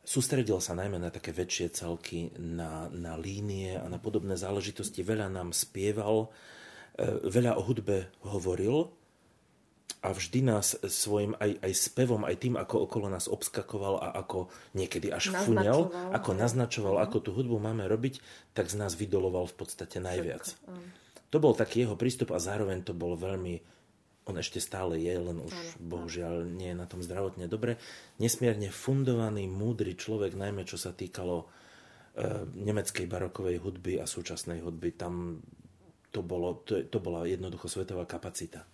sústredil sa najmä na také väčšie celky, na, na línie a na podobné záležitosti. Veľa nám spieval, e, veľa o hudbe hovoril a vždy nás svojim aj, aj spevom, aj tým, ako okolo nás obskakoval a ako niekedy až Naznačoval. ako naznačoval, ako tú hudbu máme robiť, tak z nás vydoloval v podstate najviac. To bol taký jeho prístup a zároveň to bol veľmi, on ešte stále je, len už bohužiaľ nie je na tom zdravotne dobre, nesmierne fundovaný, múdry človek, najmä čo sa týkalo e, nemeckej barokovej hudby a súčasnej hudby. Tam to, bolo, to, to bola jednoducho svetová kapacita.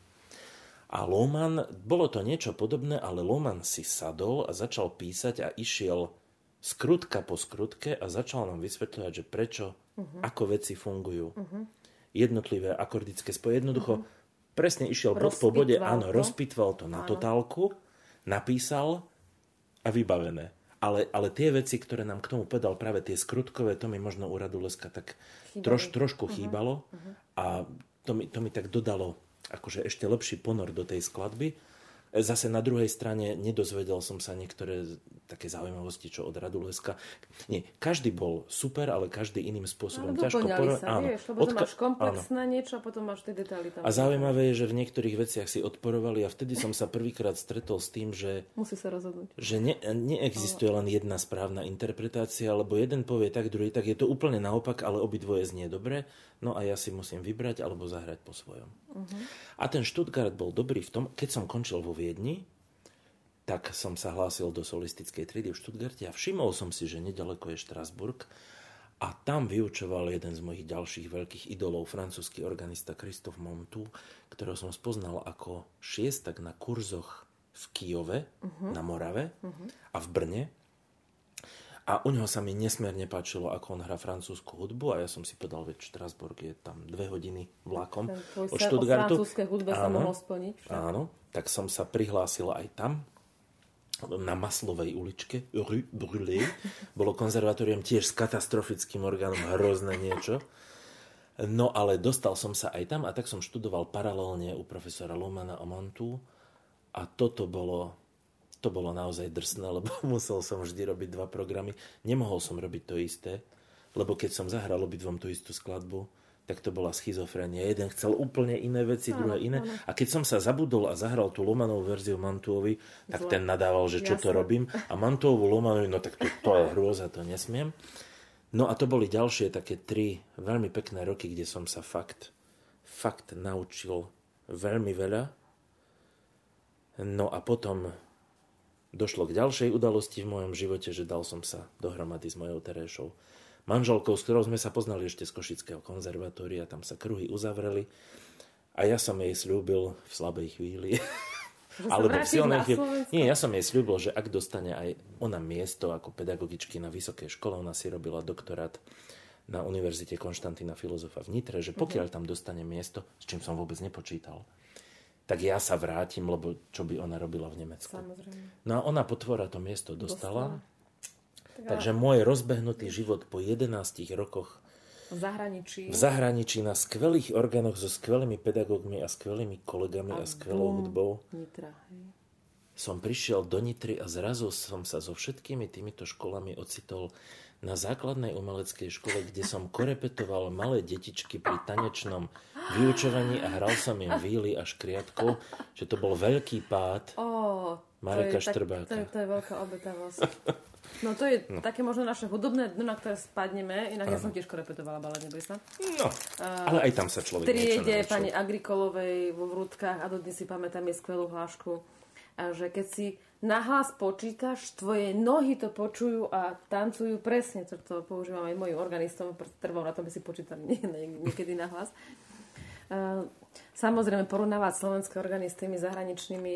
A Loman, bolo to niečo podobné, ale Loman si sadol a začal písať a išiel skrutka po skrutke a začal nám vysvetľovať, že prečo, ako veci fungujú. Jednotlivé akordické spoje. Jednoducho presne išiel bod po bode, áno, to. rozpitval to na totálku, napísal a vybavené. Ale, ale tie veci, ktoré nám k tomu povedal, práve tie skrutkové, to mi možno u Raduleska tak troš, trošku chýbalo a to mi, to mi tak dodalo akože ešte lepší ponor do tej skladby. Zase na druhej strane nedozvedel som sa niektoré také zaujímavosti, čo od Raduleska. Nie, každý bol super, ale každý iným spôsobom Ale ťažko doplňali poro- sa, vieš, lebo to Odka- máš komplexné niečo a potom máš tie detaily tam. A zaujímavé je, že v niektorých veciach si odporovali a vtedy som sa prvýkrát stretol s tým, že Musí sa rozhodnúť. že ne, neexistuje len jedna správna interpretácia, lebo jeden povie tak, druhý tak. Je to úplne naopak, ale obidvoje znie dobre. No a ja si musím vybrať alebo zahrať po svojom. A ten Stuttgart bol dobrý v tom, keď som končil vo Viedni, tak som sa hlásil do solistickej triedy v Stuttgarte a všimol som si, že nedaleko je Štrasburg A tam vyučoval jeden z mojich ďalších veľkých idolov, francúzsky organista Christophe Montu, ktorého som spoznal ako šiestak na kurzoch v Kijove, uh-huh. na Morave uh-huh. a v Brne. A u neho sa mi nesmierne páčilo, ako on hrá francúzsku hudbu a ja som si povedal, veď Štrasburg je tam dve hodiny vlakom od Stuttgartu. O hudbe áno, sa mohol splniť. Áno, tak som sa prihlásil aj tam na Maslovej uličke, Rue Brûlée. Bolo konzervatórium tiež s katastrofickým orgánom, hrozné niečo. No ale dostal som sa aj tam a tak som študoval paralelne u profesora Lumana Montu a toto bolo to bolo naozaj drsné, lebo <laughs> musel som vždy robiť dva programy. Nemohol som robiť to isté, lebo keď som zahral obidvom tú istú skladbu, tak to bola schizofrenia. Jeden chcel úplne iné veci, áno, druhé iné. Áno. A keď som sa zabudol a zahral tú Lomanovú verziu Mantuovi, tak Zle. ten nadával, že čo Jasne. to robím. A Mantuovú Lomanovi, no tak to, to je hrôza, to nesmiem. No a to boli ďalšie také tri veľmi pekné roky, kde som sa fakt, fakt naučil veľmi veľa. No a potom došlo k ďalšej udalosti v mojom živote, že dal som sa dohromady s mojou Teréšou. Manželkou, s ktorou sme sa poznali ešte z Košického konzervatória, tam sa kruhy uzavreli a ja som jej slúbil v slabej chvíli, <laughs> alebo v silnej chvíli. Nie, ja som jej slúbil, že ak dostane aj ona miesto ako pedagogičky na vysokej škole, ona si robila doktorát na Univerzite Konštantína Filozofa v Nitre, že pokiaľ tam dostane miesto, s čím som vôbec nepočítal, tak ja sa vrátim, lebo čo by ona robila v Nemecku. Samozrejme. No a ona potvora to miesto dostala. dostala. Takže môj rozbehnutý život po 11 rokoch v zahraničí. V zahraničí na skvelých orgánoch so skvelými pedagógmi a skvelými kolegami a, a skvelou hudbou. Nitra, hej. Som prišiel do Nitry a zrazu som sa so všetkými týmito školami ocitol na základnej umeleckej škole, kde som korepetoval malé detičky pri tanečnom vyučovaní a hral som im víly a škriatkou, že to bol veľký pád oh, Mareka Štrbáka. To je, to je veľká obetavosť. <laughs> No to je no. také možno naše hudobné dno, na ktoré spadneme. Inak Aha. ja som tiež korepetovala balet, neboj sa. No, uh, ale aj tam sa človek triede pani Agrikolovej vo Vrútkach a dodnes si pamätám jej skvelú hlášku, a že keď si nahlas počítaš, tvoje nohy to počujú a tancujú presne, čo to používam aj mojim organistom, trvám na tom, aby si <laughs> nie, nie, niekedy nahlas. Uh, samozrejme, porovnávať slovenské orgány s tými zahraničnými,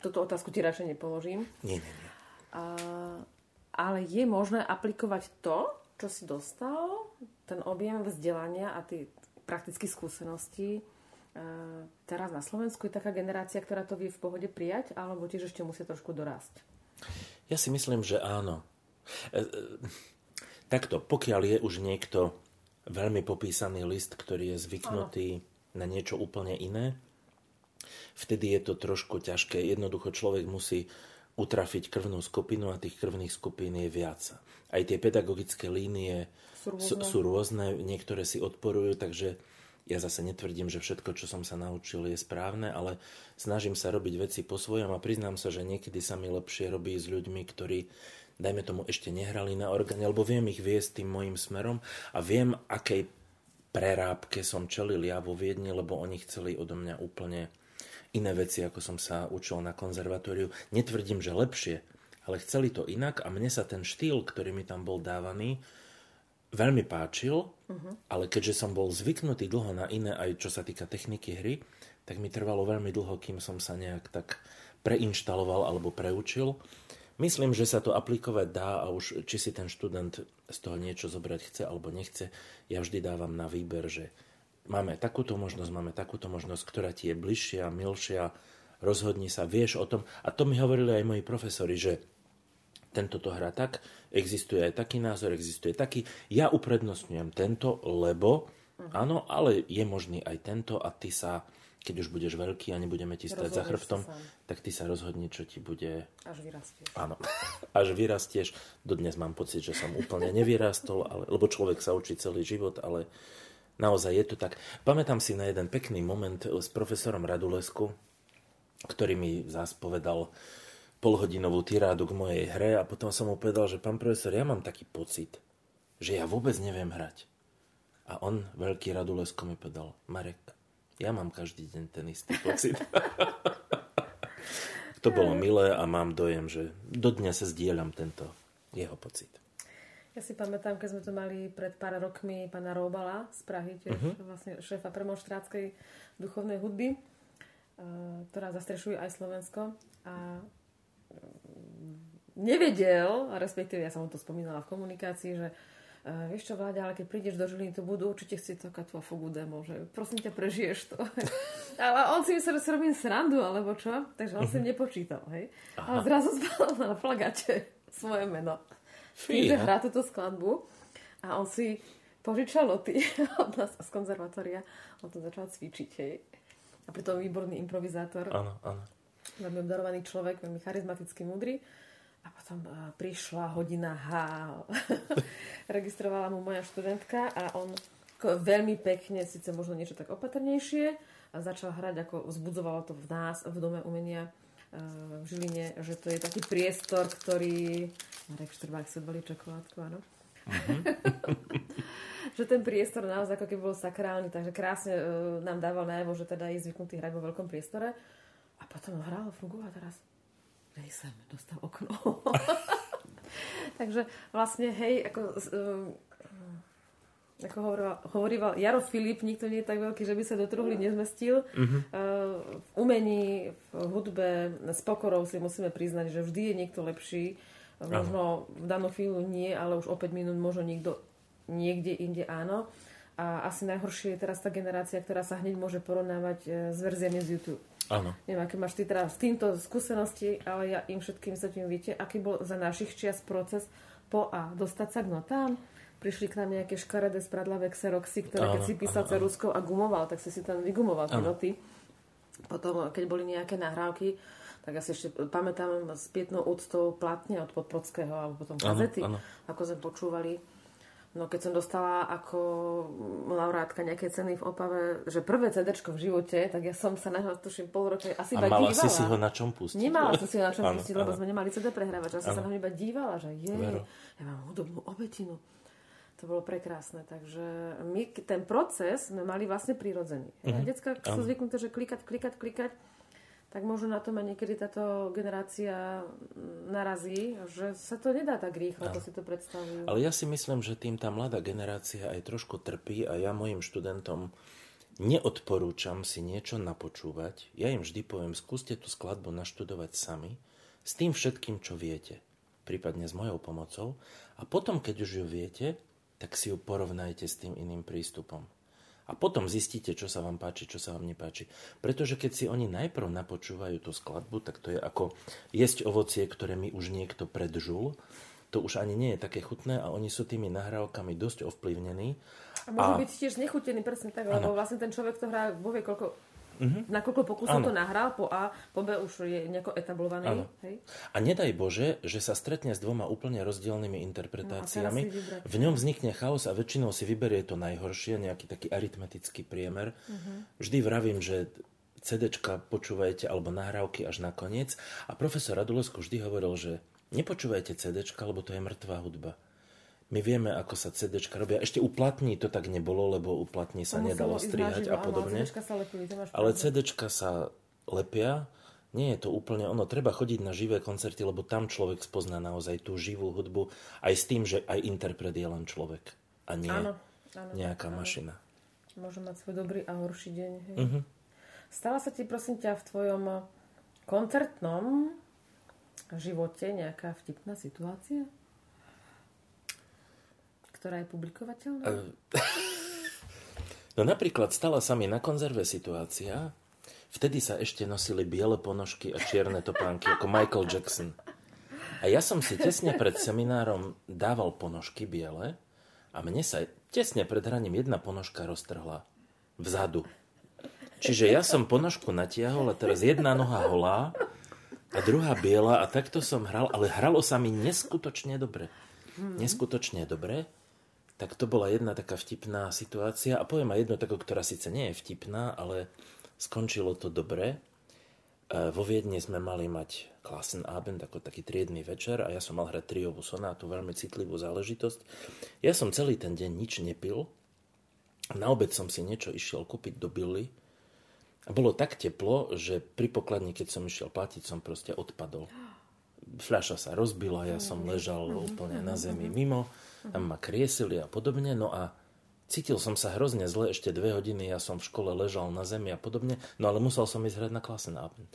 túto otázku ti radšej nepoložím. Nie, nie, nie. Uh, ale je možné aplikovať to, čo si dostal, ten objem vzdelania a tie praktické skúsenosti teraz na Slovensku je taká generácia, ktorá to vie v pohode prijať, alebo tiež ešte musia trošku dorásť? Ja si myslím, že áno. E, e, takto, pokiaľ je už niekto veľmi popísaný list, ktorý je zvyknutý áno. Na niečo úplne iné, vtedy je to trošku ťažké. Jednoducho človek musí utrafiť krvnú skupinu a tých krvných skupín je viac. Aj tie pedagogické línie sú rôzne, sú, sú rôzne niektoré si odporujú, takže ja zase netvrdím, že všetko, čo som sa naučil, je správne, ale snažím sa robiť veci po svojom a priznám sa, že niekedy sa mi lepšie robí s ľuďmi, ktorí dajme tomu ešte nehrali na orgáne, alebo viem ich viesť tým môjim smerom a viem, akej prerábke som čelil ja vo Viedni, lebo oni chceli odo mňa úplne iné veci, ako som sa učil na konzervatóriu. Netvrdím, že lepšie, ale chceli to inak a mne sa ten štýl, ktorý mi tam bol dávaný, veľmi páčil, uh-huh. ale keďže som bol zvyknutý dlho na iné, aj čo sa týka techniky hry, tak mi trvalo veľmi dlho, kým som sa nejak tak preinštaloval alebo preučil. Myslím, že sa to aplikovať dá a už či si ten študent z toho niečo zobrať chce alebo nechce, ja vždy dávam na výber, že máme takúto možnosť, máme takúto možnosť, ktorá ti je bližšia, milšia, rozhodni sa, vieš o tom. A to mi hovorili aj moji profesori, že tento to hrá tak, existuje aj taký názor, existuje taký. Ja uprednostňujem tento, lebo áno, ale je možný aj tento a ty sa, keď už budeš veľký a nebudeme ti stať za chrbtom, tak ty sa rozhodni, čo ti bude... Až vyrastieš. Áno, až vyrastieš. Dodnes mám pocit, že som úplne nevyrastol, ale, lebo človek sa učí celý život, ale naozaj je to tak. Pamätám si na jeden pekný moment s profesorom Radulesku, ktorý mi zás povedal, polhodinovú tirádu k mojej hre a potom som mu povedal, že pán profesor, ja mám taký pocit, že ja vôbec neviem hrať. A on, veľký Radulesko, mi povedal, Marek, ja mám každý deň ten istý pocit. <laughs> to bolo milé a mám dojem, že dodnes sa zdieľam tento jeho pocit. Ja si pamätám, keď sme tu mali pred pár rokmi pána Róbala z Prahy, tiež uh-huh. vlastne šéfa premonštrátskej duchovnej hudby, uh, ktorá zastrešuje aj Slovensko. A mm, nevedel, respektíve ja som mu to spomínala v komunikácii, že uh, vieš čo, Vláďa, ale keď prídeš do Žiliny, to budú určite chcieť taká tvoja fogu demo, že prosím ťa, prežiješ to. <laughs> ale on si myslel, že si robím srandu, alebo čo, takže on uh-huh. si mhm. nepočítal, hej. Aha. Ale zrazu spal na plagáte svoje meno že hrá túto skladbu a on si požičal noty <laughs> od nás z konzervatória. On to začal cvičiť, hej. A pritom výborný improvizátor. Áno, áno. Veľmi obdarovaný človek, veľmi charizmatický, múdry. A potom uh, prišla hodina H. <laughs> Registrovala mu moja študentka a on veľmi pekne, síce možno niečo tak opatrnejšie, a začal hrať, ako vzbudzovalo to v nás, v Dome umenia v Žiline, že to je taký priestor, ktorý Marek Štrbák si odbalí čokoládku, áno. Uh-huh. <laughs> že ten priestor naozaj ako keby bol sakrálny, takže krásne uh, nám dával najavo, že teda je zvyknutý hrať vo veľkom priestore. A potom hral fugu a teraz hej sem, dostal okno. <laughs> <laughs> takže vlastne hej, ako uh, ako hovoril, hovoril Jaro Filip, nikto nie je tak veľký, že by sa do truhly nezmestil. Uh-huh. v umení, v hudbe, s pokorou si musíme priznať, že vždy je niekto lepší. Možno v danú chvíľu nie, ale už o 5 minút možno niekto niekde inde áno. A asi najhoršie je teraz tá generácia, ktorá sa hneď môže porovnávať e, s verziami z YouTube. Áno. Neviem, aké máš ty teraz s týmto skúsenosti, ale ja im všetkým sa tým viete, aký bol za našich čias proces po A dostať sa k notám prišli k nám nejaké škaredé spradlavé xeroxy, ktoré keď si písal ceruskou a gumoval, tak si si tam vygumoval tie noty. Potom, keď boli nejaké nahrávky, tak ja si ešte pamätám s pietnou úctou platne od Podprodského alebo potom kazety, ako sme počúvali. No keď som dostala ako laureátka nejaké ceny v Opave, že prvé CD v živote, tak ja som sa na ho, tuším, pol roka asi a iba mala dívala. si si ho na čom pustiť? Nemala som si ho na čom pustiť, lebo sme nemali CD prehrávač. Ja som sa na iba dívala, že je, ja mám hudobnú obetinu to bolo prekrásne. Takže my ten proces sme mali vlastne prirodzený. Mm-hmm. A detská sú zvyknuté, že klikať, klikať, klikať, tak možno na tom aj niekedy táto generácia narazí, že sa to nedá tak rýchlo, ako si to predstavujú. Ale ja si myslím, že tým tá mladá generácia aj trošku trpí a ja mojim študentom neodporúčam si niečo napočúvať. Ja im vždy poviem, skúste tú skladbu naštudovať sami, s tým všetkým, čo viete, prípadne s mojou pomocou. A potom, keď už ju viete, tak si ju porovnajte s tým iným prístupom. A potom zistíte, čo sa vám páči, čo sa vám nepáči. Pretože keď si oni najprv napočúvajú tú skladbu, tak to je ako jesť ovocie, ktoré mi už niekto predžul. To už ani nie je také chutné a oni sú tými nahrávkami dosť ovplyvnení. A môžu a... byť tiež znechutení, presne tak, lebo vlastne ten človek to hrá, bovie koľko Mm-hmm. Nakoľko pokusov to nahral, po A, po B už je nejako etablovaný. Hej? A nedaj Bože, že sa stretne s dvoma úplne rozdielnymi interpretáciami. No, v ňom vznikne chaos a väčšinou si vyberie to najhoršie, nejaký taký aritmetický priemer. Mm-hmm. Vždy vravím, že CDčka počúvajte alebo nahrávky až na koniec. A profesor Radulesko vždy hovoril, že nepočúvajte CDčka, lebo to je mŕtvá hudba. My vieme, ako sa CD robia. Ešte u platní to tak nebolo, lebo u platní sa nedalo strihať a podobne. Ale CD sa lepia. Nie je to úplne ono. Treba chodiť na živé koncerty, lebo tam človek spozná naozaj tú živú hudbu. Aj s tým, že aj interpret je len človek. A nie áno, áno, nejaká áno. mašina. Môže mať svoj dobrý a horší deň. Hej. Uh-huh. Stala sa ti, prosím ťa, v tvojom koncertnom živote nejaká vtipná situácia? Ktorá je publikovateľná? <laughs> No napríklad stala sa mi na konzerve situácia, vtedy sa ešte nosili biele ponožky a čierne topánky ako Michael Jackson. A ja som si tesne pred seminárom dával ponožky biele a mne sa tesne pred hraním jedna ponožka roztrhla vzadu. Čiže ja som ponožku natiahol a teraz jedna noha holá a druhá biela a takto som hral, ale hralo sa mi neskutočne dobre. Neskutočne dobre tak to bola jedna taká vtipná situácia. A poviem aj jednu takú, ktorá síce nie je vtipná, ale skončilo to dobre. E, vo Viedne sme mali mať Klassenabend, ako taký triedny večer a ja som mal hrať triovú sonátu, veľmi citlivú záležitosť. Ja som celý ten deň nič nepil. Na obed som si niečo išiel kúpiť do Billy. Bolo tak teplo, že pri pokladni, keď som išiel platiť, som proste odpadol fľaša sa rozbila, ja som ležal úplne na zemi mimo, tam ma kriesili a podobne, no a cítil som sa hrozne zle, ešte dve hodiny ja som v škole ležal na zemi a podobne, no ale musel som ísť hrať na Klassenabend.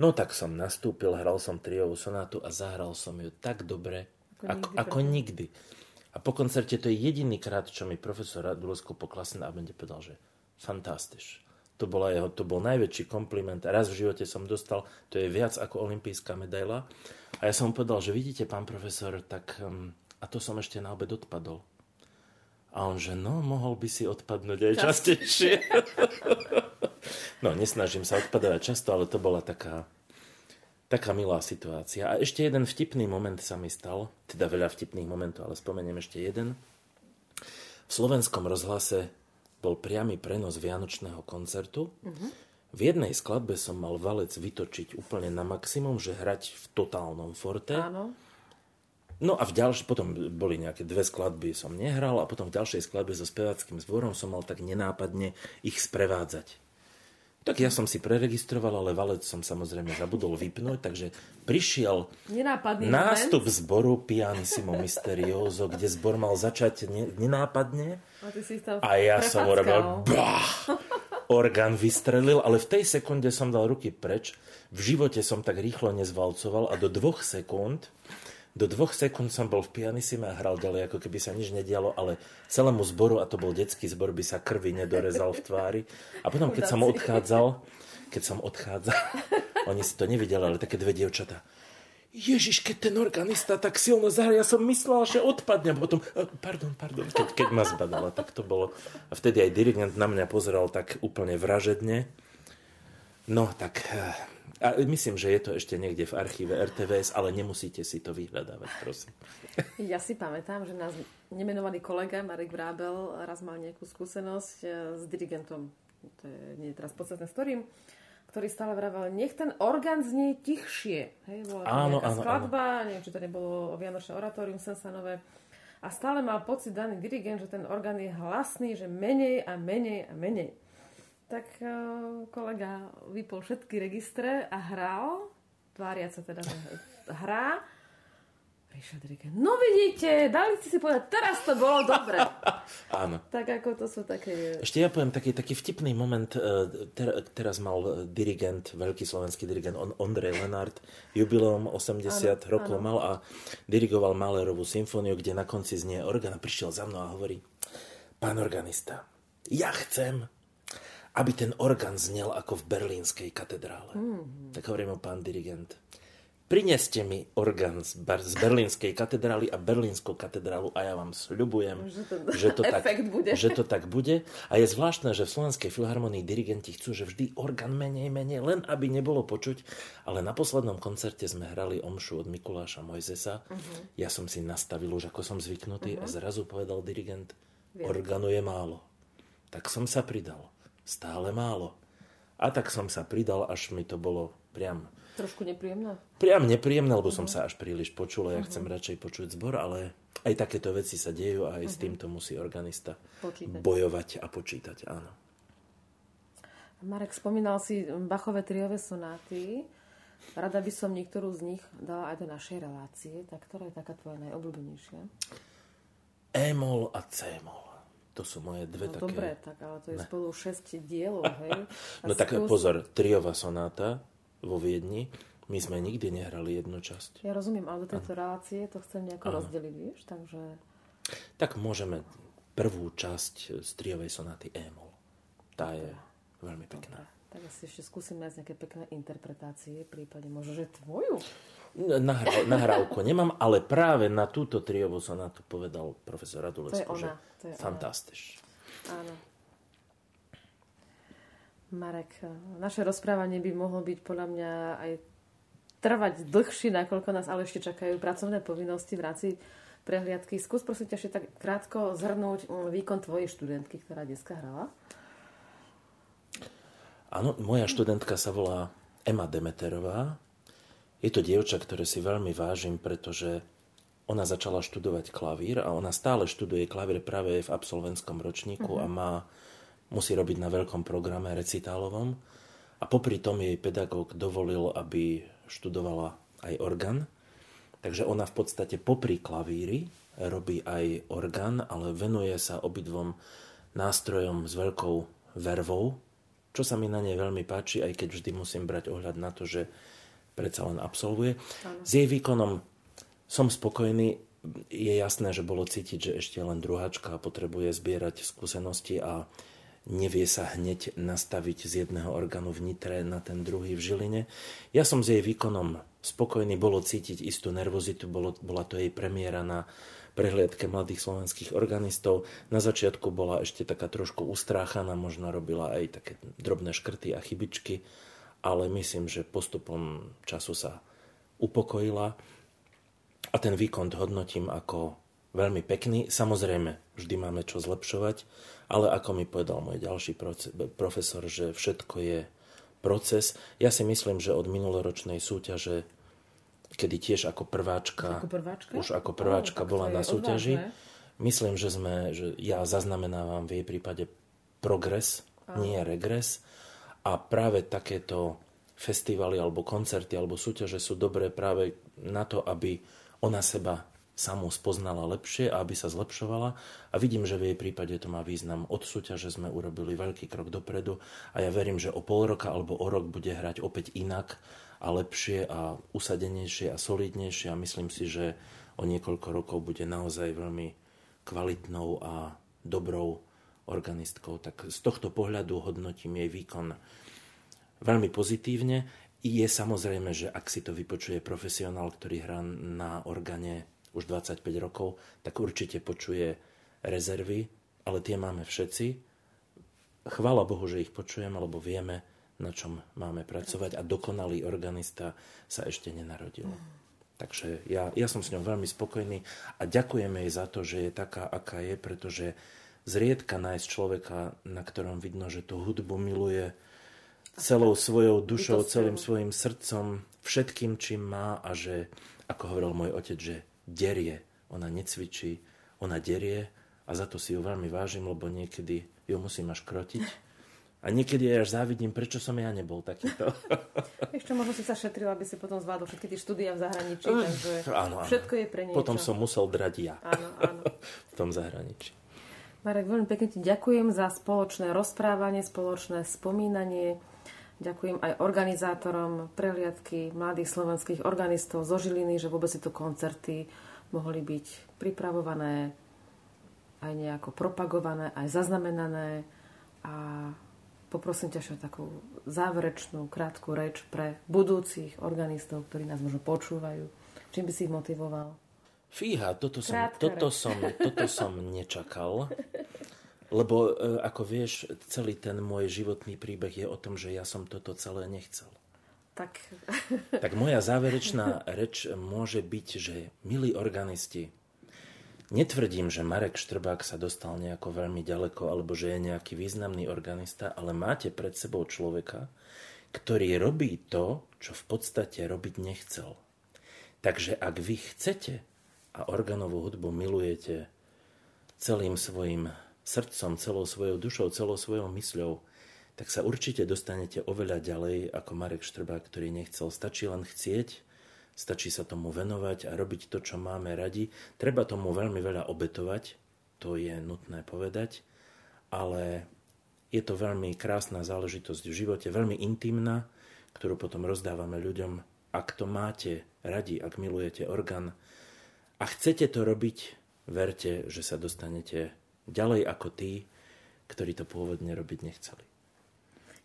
No tak som nastúpil, hral som triovú sonátu a zahral som ju tak dobre, ako, ako, ako nikdy. A po koncerte to je jediný krát, čo mi profesor Radulesku po Klassenabende povedal, že fantastiš. To, bola jeho, to bol najväčší kompliment. Raz v živote som dostal, to je viac ako olimpijská medaila. A ja som mu povedal, že vidíte, pán profesor, tak um, a to som ešte na obed odpadol. A on, že no, mohol by si odpadnúť aj častejšie. <laughs> no, nesnažím sa odpadať často, ale to bola taká, taká milá situácia. A ešte jeden vtipný moment sa mi stal, teda veľa vtipných momentov, ale spomeniem ešte jeden. V slovenskom rozhlase bol priamy prenos Vianočného koncertu. Uh-huh. V jednej skladbe som mal valec vytočiť úplne na maximum, že hrať v totálnom forte. Áno. No a v ďalšej, potom boli nejaké dve skladby som nehral a potom v ďalšej skladbe so speváckým zborom som mal tak nenápadne ich sprevádzať. Tak ja som si preregistroval, ale valec som samozrejme zabudol vypnúť, takže prišiel Nenápadný nástup moment. zboru Pianissimo Misterioso, kde zbor mal začať nenápadne. A, ty si tam a ja som urobil orgán vystrelil, ale v tej sekunde som dal ruky preč. V živote som tak rýchlo nezvalcoval a do dvoch sekúnd do dvoch sekúnd som bol v pianissime a hral ďalej, ako keby sa nič nedialo, ale celému zboru, a to bol detský zbor, by sa krvi nedorezal v tvári. A potom, keď som odchádzal, keď som odchádzal, <laughs> oni si to nevideli, ale také dve dievčatá. Ježiš, keď ten organista tak silno zahra, ja som myslel, že odpadne. A potom, e, pardon, pardon, keď, keď ma zbadala, tak to bolo. A vtedy aj dirigent na mňa pozeral tak úplne vražedne. No, tak e, a myslím, že je to ešte niekde v archíve RTVS, ale nemusíte si to vyhľadávať, prosím. Ja si pamätám, že nás nemenovaný kolega Marek Vrábel raz mal nejakú skúsenosť e, s dirigentom, to je nie je teraz podstatné, s ktorým, ktorý stále vravel, nech ten orgán znie tichšie. Hej, bola áno, áno, skladba, áno. neviem, či to nebolo Vianočné oratórium Sensanové. A stále mal pocit daný dirigent, že ten orgán je hlasný, že menej a menej a menej tak uh, kolega vypol všetky registre a hral, tváriať sa teda, že hrá. Prišiel dirigent, no vidíte, dali ste si povedať, teraz to bolo dobre. <laughs> Áno. Tak ako to sú také... Ešte ja poviem taký, taký vtipný moment. E, ter, teraz mal dirigent, veľký slovenský dirigent Ondrej Lenart, jubileum 80 áno, rokov áno. mal a dirigoval Malerovú symfóniu, kde na konci znie orgán prišiel za mnou a hovorí, pán organista, ja chcem, aby ten orgán znel ako v berlínskej katedrále. Mm. Tak hovorím mu pán dirigent. Prineste mi orgán z, bar- z berlínskej katedrály a berlínsku katedrálu a ja vám sľubujem, že to, že <laughs> to, tak, bude. že to tak bude. A je zvláštne, že v Slovenskej filharmonii dirigenti chcú, že vždy orgán menej, menej, len aby nebolo počuť. Ale na poslednom koncerte sme hrali omšu od Mikuláša Mojzesa. Uh-huh. Ja som si nastavil už, ako som zvyknutý uh-huh. a zrazu povedal dirigent, orgánu je málo. Tak som sa pridal stále málo. A tak som sa pridal, až mi to bolo priam... Trošku nepríjemné? Priam nepríjemné, lebo uh-huh. som sa až príliš počul a ja uh-huh. chcem radšej počuť zbor, ale aj takéto veci sa dejú a aj uh-huh. s týmto musí organista počítať. bojovať a počítať, áno. Marek, spomínal si Bachové triové sonáty. Rada by som niektorú z nich dala aj do našej relácie. Tak ktorá je taká tvoja najobľúbenejšia? E-mol a C-mol. To sú moje dve no, také... Dobre, tak ale to je ne. spolu 6 dielov, hej? <laughs> A no tak skús... pozor, triová sonáta vo Viedni, my sme nikdy nehrali jednu časť. Ja rozumiem, ale do tejto relácie to chcem nejako ano. rozdeliť, vieš, takže... Tak môžeme prvú časť z triovej sonáty E-mol. Tá je veľmi pekná. Dobre. Tak asi ešte skúsim nájsť nejaké pekné interpretácie, prípade možno, že tvoju. Nahrá, nahrávku nemám, ale práve na túto triovú sonátu povedal profesor Radulesku, že fantastiš. Áno. Marek, naše rozprávanie by mohlo byť podľa mňa aj trvať dlhšie, nakoľko nás ale ešte čakajú pracovné povinnosti v rámci prehliadky. Skús prosím ťa ešte tak krátko zhrnúť mm, výkon tvojej študentky, ktorá dneska hrala. Áno, moja študentka sa volá Ema Demeterová. Je to dievča, ktoré si veľmi vážim, pretože ona začala študovať klavír a ona stále študuje klavír práve v absolventskom ročníku uh-huh. a má, musí robiť na veľkom programe recitálovom. A popri tom jej pedagóg dovolil, aby študovala aj orgán. Takže ona v podstate popri klavíri robí aj orgán, ale venuje sa obidvom nástrojom s veľkou vervou, čo sa mi na nej veľmi páči, aj keď vždy musím brať ohľad na to, že predsa len absolvuje. Ano. S jej výkonom som spokojný. Je jasné, že bolo cítiť, že ešte len druháčka potrebuje zbierať skúsenosti a nevie sa hneď nastaviť z jedného orgánu v Nitre na ten druhý v Žiline. Ja som s jej výkonom spokojný, bolo cítiť istú nervozitu, bolo, bola to jej premiéra na prehliadke mladých slovenských organistov. Na začiatku bola ešte taká trošku ustráchaná, možno robila aj také drobné škrty a chybičky, ale myslím, že postupom času sa upokojila a ten výkon hodnotím ako veľmi pekný. Samozrejme, vždy máme čo zlepšovať, ale ako mi povedal môj ďalší profesor, že všetko je proces. Ja si myslím, že od minuloročnej súťaže kedy tiež ako prváčka, ako prváčka? už ako prváčka oh, bola na súťaži. Odvážne. Myslím, že sme, že ja zaznamenávam v jej prípade progres, oh. nie regres. A práve takéto festivaly alebo koncerty alebo súťaže sú dobré práve na to, aby ona seba samú spoznala lepšie a aby sa zlepšovala. A vidím, že v jej prípade to má význam. Od súťaže sme urobili veľký krok dopredu a ja verím, že o pol roka alebo o rok bude hrať opäť inak a lepšie a usadenejšie a solidnejšie a myslím si, že o niekoľko rokov bude naozaj veľmi kvalitnou a dobrou organistkou. Tak z tohto pohľadu hodnotím jej výkon veľmi pozitívne. Je samozrejme, že ak si to vypočuje profesionál, ktorý hrá na organe už 25 rokov, tak určite počuje rezervy, ale tie máme všetci. Chvála Bohu, že ich počujeme, lebo vieme, na čom máme pracovať a dokonalý organista sa ešte nenarodil. Mm. Takže ja, ja som s ňou veľmi spokojný a ďakujem jej za to, že je taká, aká je, pretože zriedka nájsť človeka, na ktorom vidno, že tú hudbu miluje celou svojou dušou, celým svojim srdcom, všetkým, čím má a že, ako hovoril môj otec, že derie. Ona necvičí, ona derie a za to si ju veľmi vážim, lebo niekedy ju musím až krotiť a niekedy aj až závidím, prečo som ja nebol takýto. <laughs> Ešte možno si sa šetril, aby si potom zvládol všetky tie štúdia v zahraničí, takže áno, áno. všetko je pre niečo. Potom som musel drať ja áno, áno. <laughs> v tom zahraničí. Marek, veľmi pekne ti ďakujem za spoločné rozprávanie, spoločné spomínanie. Ďakujem aj organizátorom prehliadky mladých slovenských organistov zo Žiliny, že vôbec tieto koncerty mohli byť pripravované, aj nejako propagované, aj zaznamenané a poprosím ťa o takú záverečnú, krátku reč pre budúcich organistov, ktorí nás možno počúvajú. Čím by si ich motivoval? Fíha, toto som, toto, som, toto som nečakal. Lebo, e, ako vieš, celý ten môj životný príbeh je o tom, že ja som toto celé nechcel. Tak. tak moja záverečná reč môže byť, že milí organisti, Netvrdím, že Marek Štrbák sa dostal nejako veľmi ďaleko alebo že je nejaký významný organista, ale máte pred sebou človeka, ktorý robí to, čo v podstate robiť nechcel. Takže ak vy chcete a organovú hudbu milujete celým svojim srdcom, celou svojou dušou, celou svojou mysľou, tak sa určite dostanete oveľa ďalej ako Marek Štrbák, ktorý nechcel. Stačí len chcieť Stačí sa tomu venovať a robiť to, čo máme radi. Treba tomu veľmi veľa obetovať, to je nutné povedať, ale je to veľmi krásna záležitosť v živote, veľmi intimná, ktorú potom rozdávame ľuďom. Ak to máte radi, ak milujete orgán a chcete to robiť, verte, že sa dostanete ďalej ako tí, ktorí to pôvodne robiť nechceli.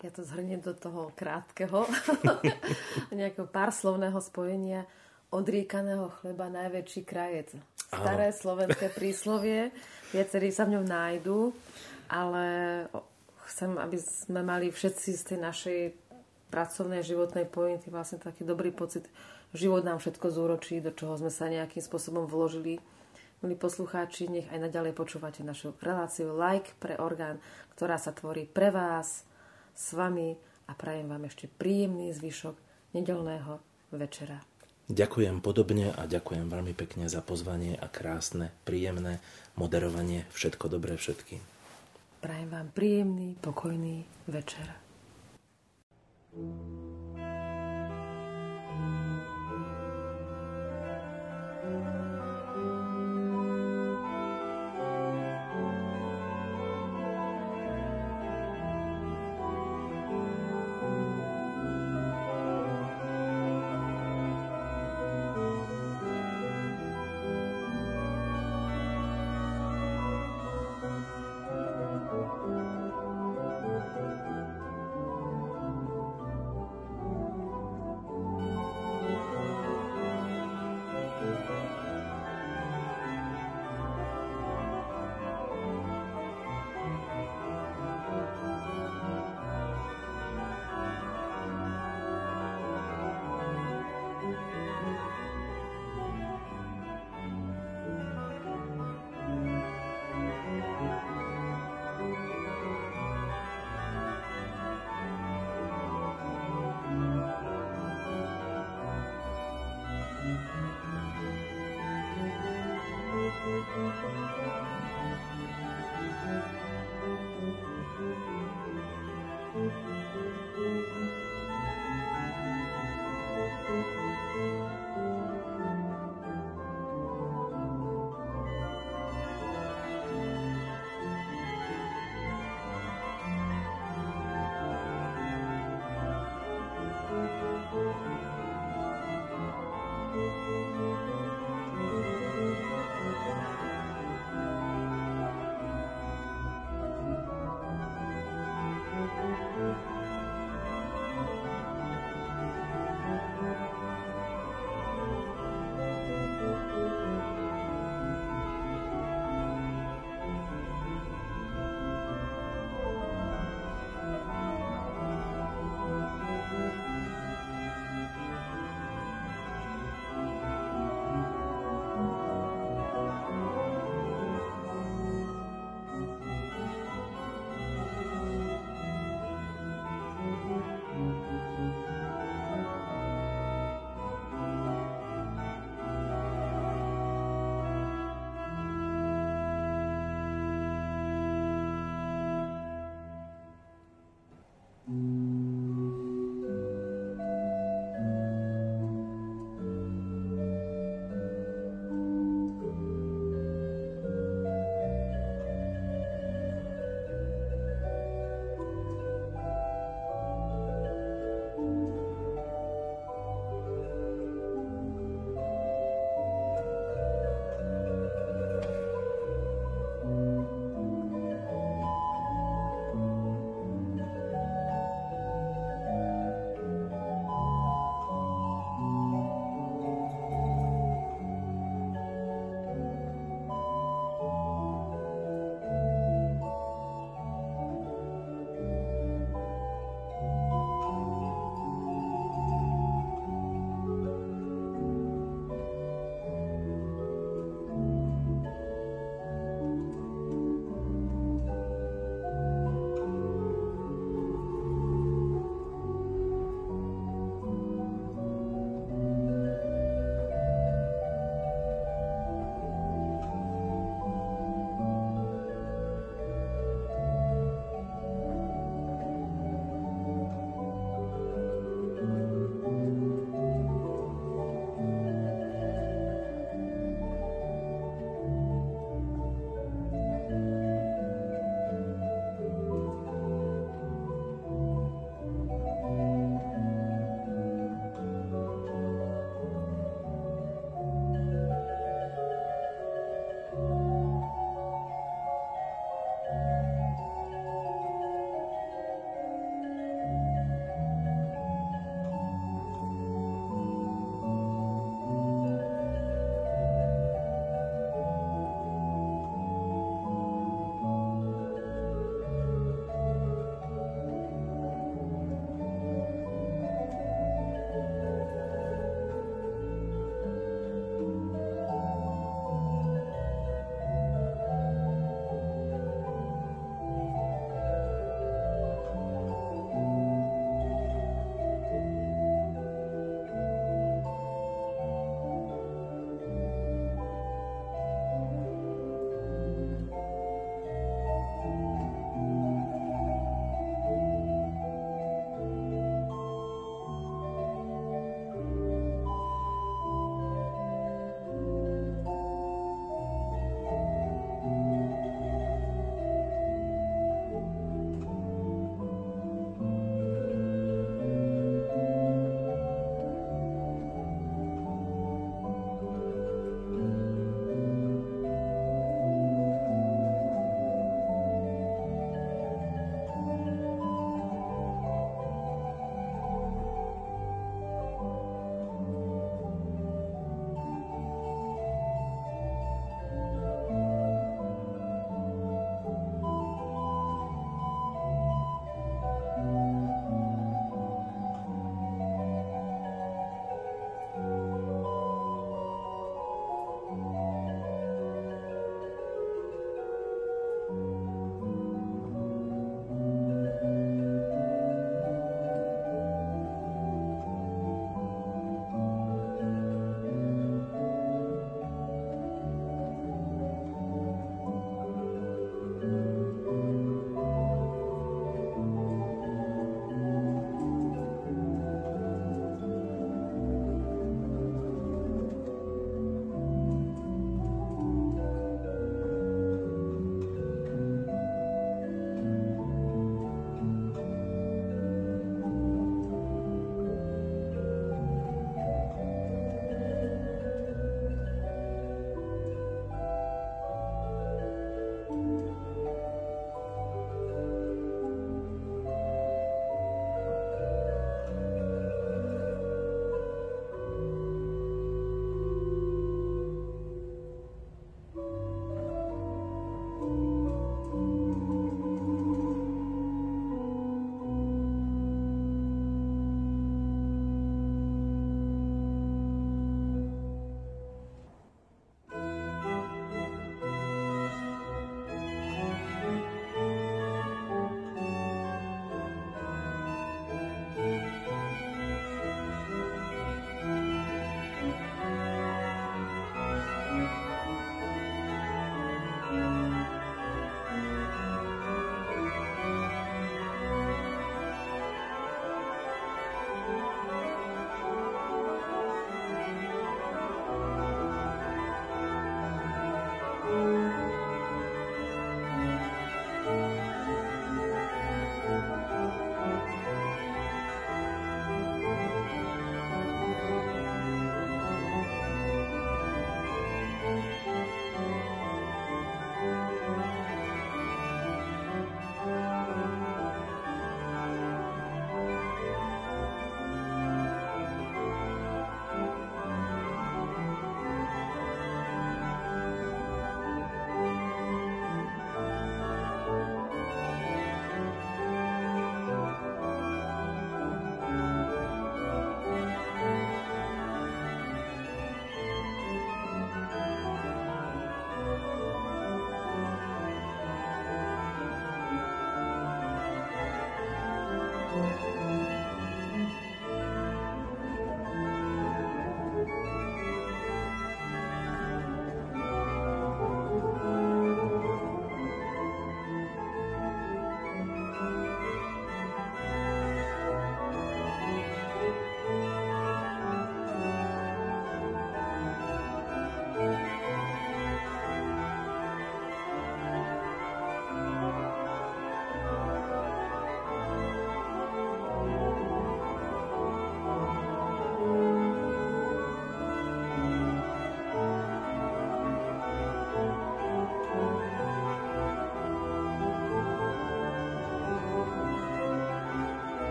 Ja to zhrniem do toho krátkeho, <laughs> nejakého pár slovného spojenia. Odriekaného chleba najväčší krajec. Staré Áno. slovenské príslovie, viacerí sa v ňom nájdu, ale chcem, aby sme mali všetci z tej našej pracovnej životnej pointy vlastne taký dobrý pocit, život nám všetko zúročí, do čoho sme sa nejakým spôsobom vložili. Milí poslucháči, nech aj naďalej počúvate našu reláciu Like pre orgán, ktorá sa tvorí pre vás, s vami a prajem vám ešte príjemný zvyšok nedelného večera. Ďakujem podobne a ďakujem veľmi pekne za pozvanie a krásne, príjemné moderovanie. Všetko dobré všetkým. Prajem vám príjemný, pokojný večer. thank you Thank you.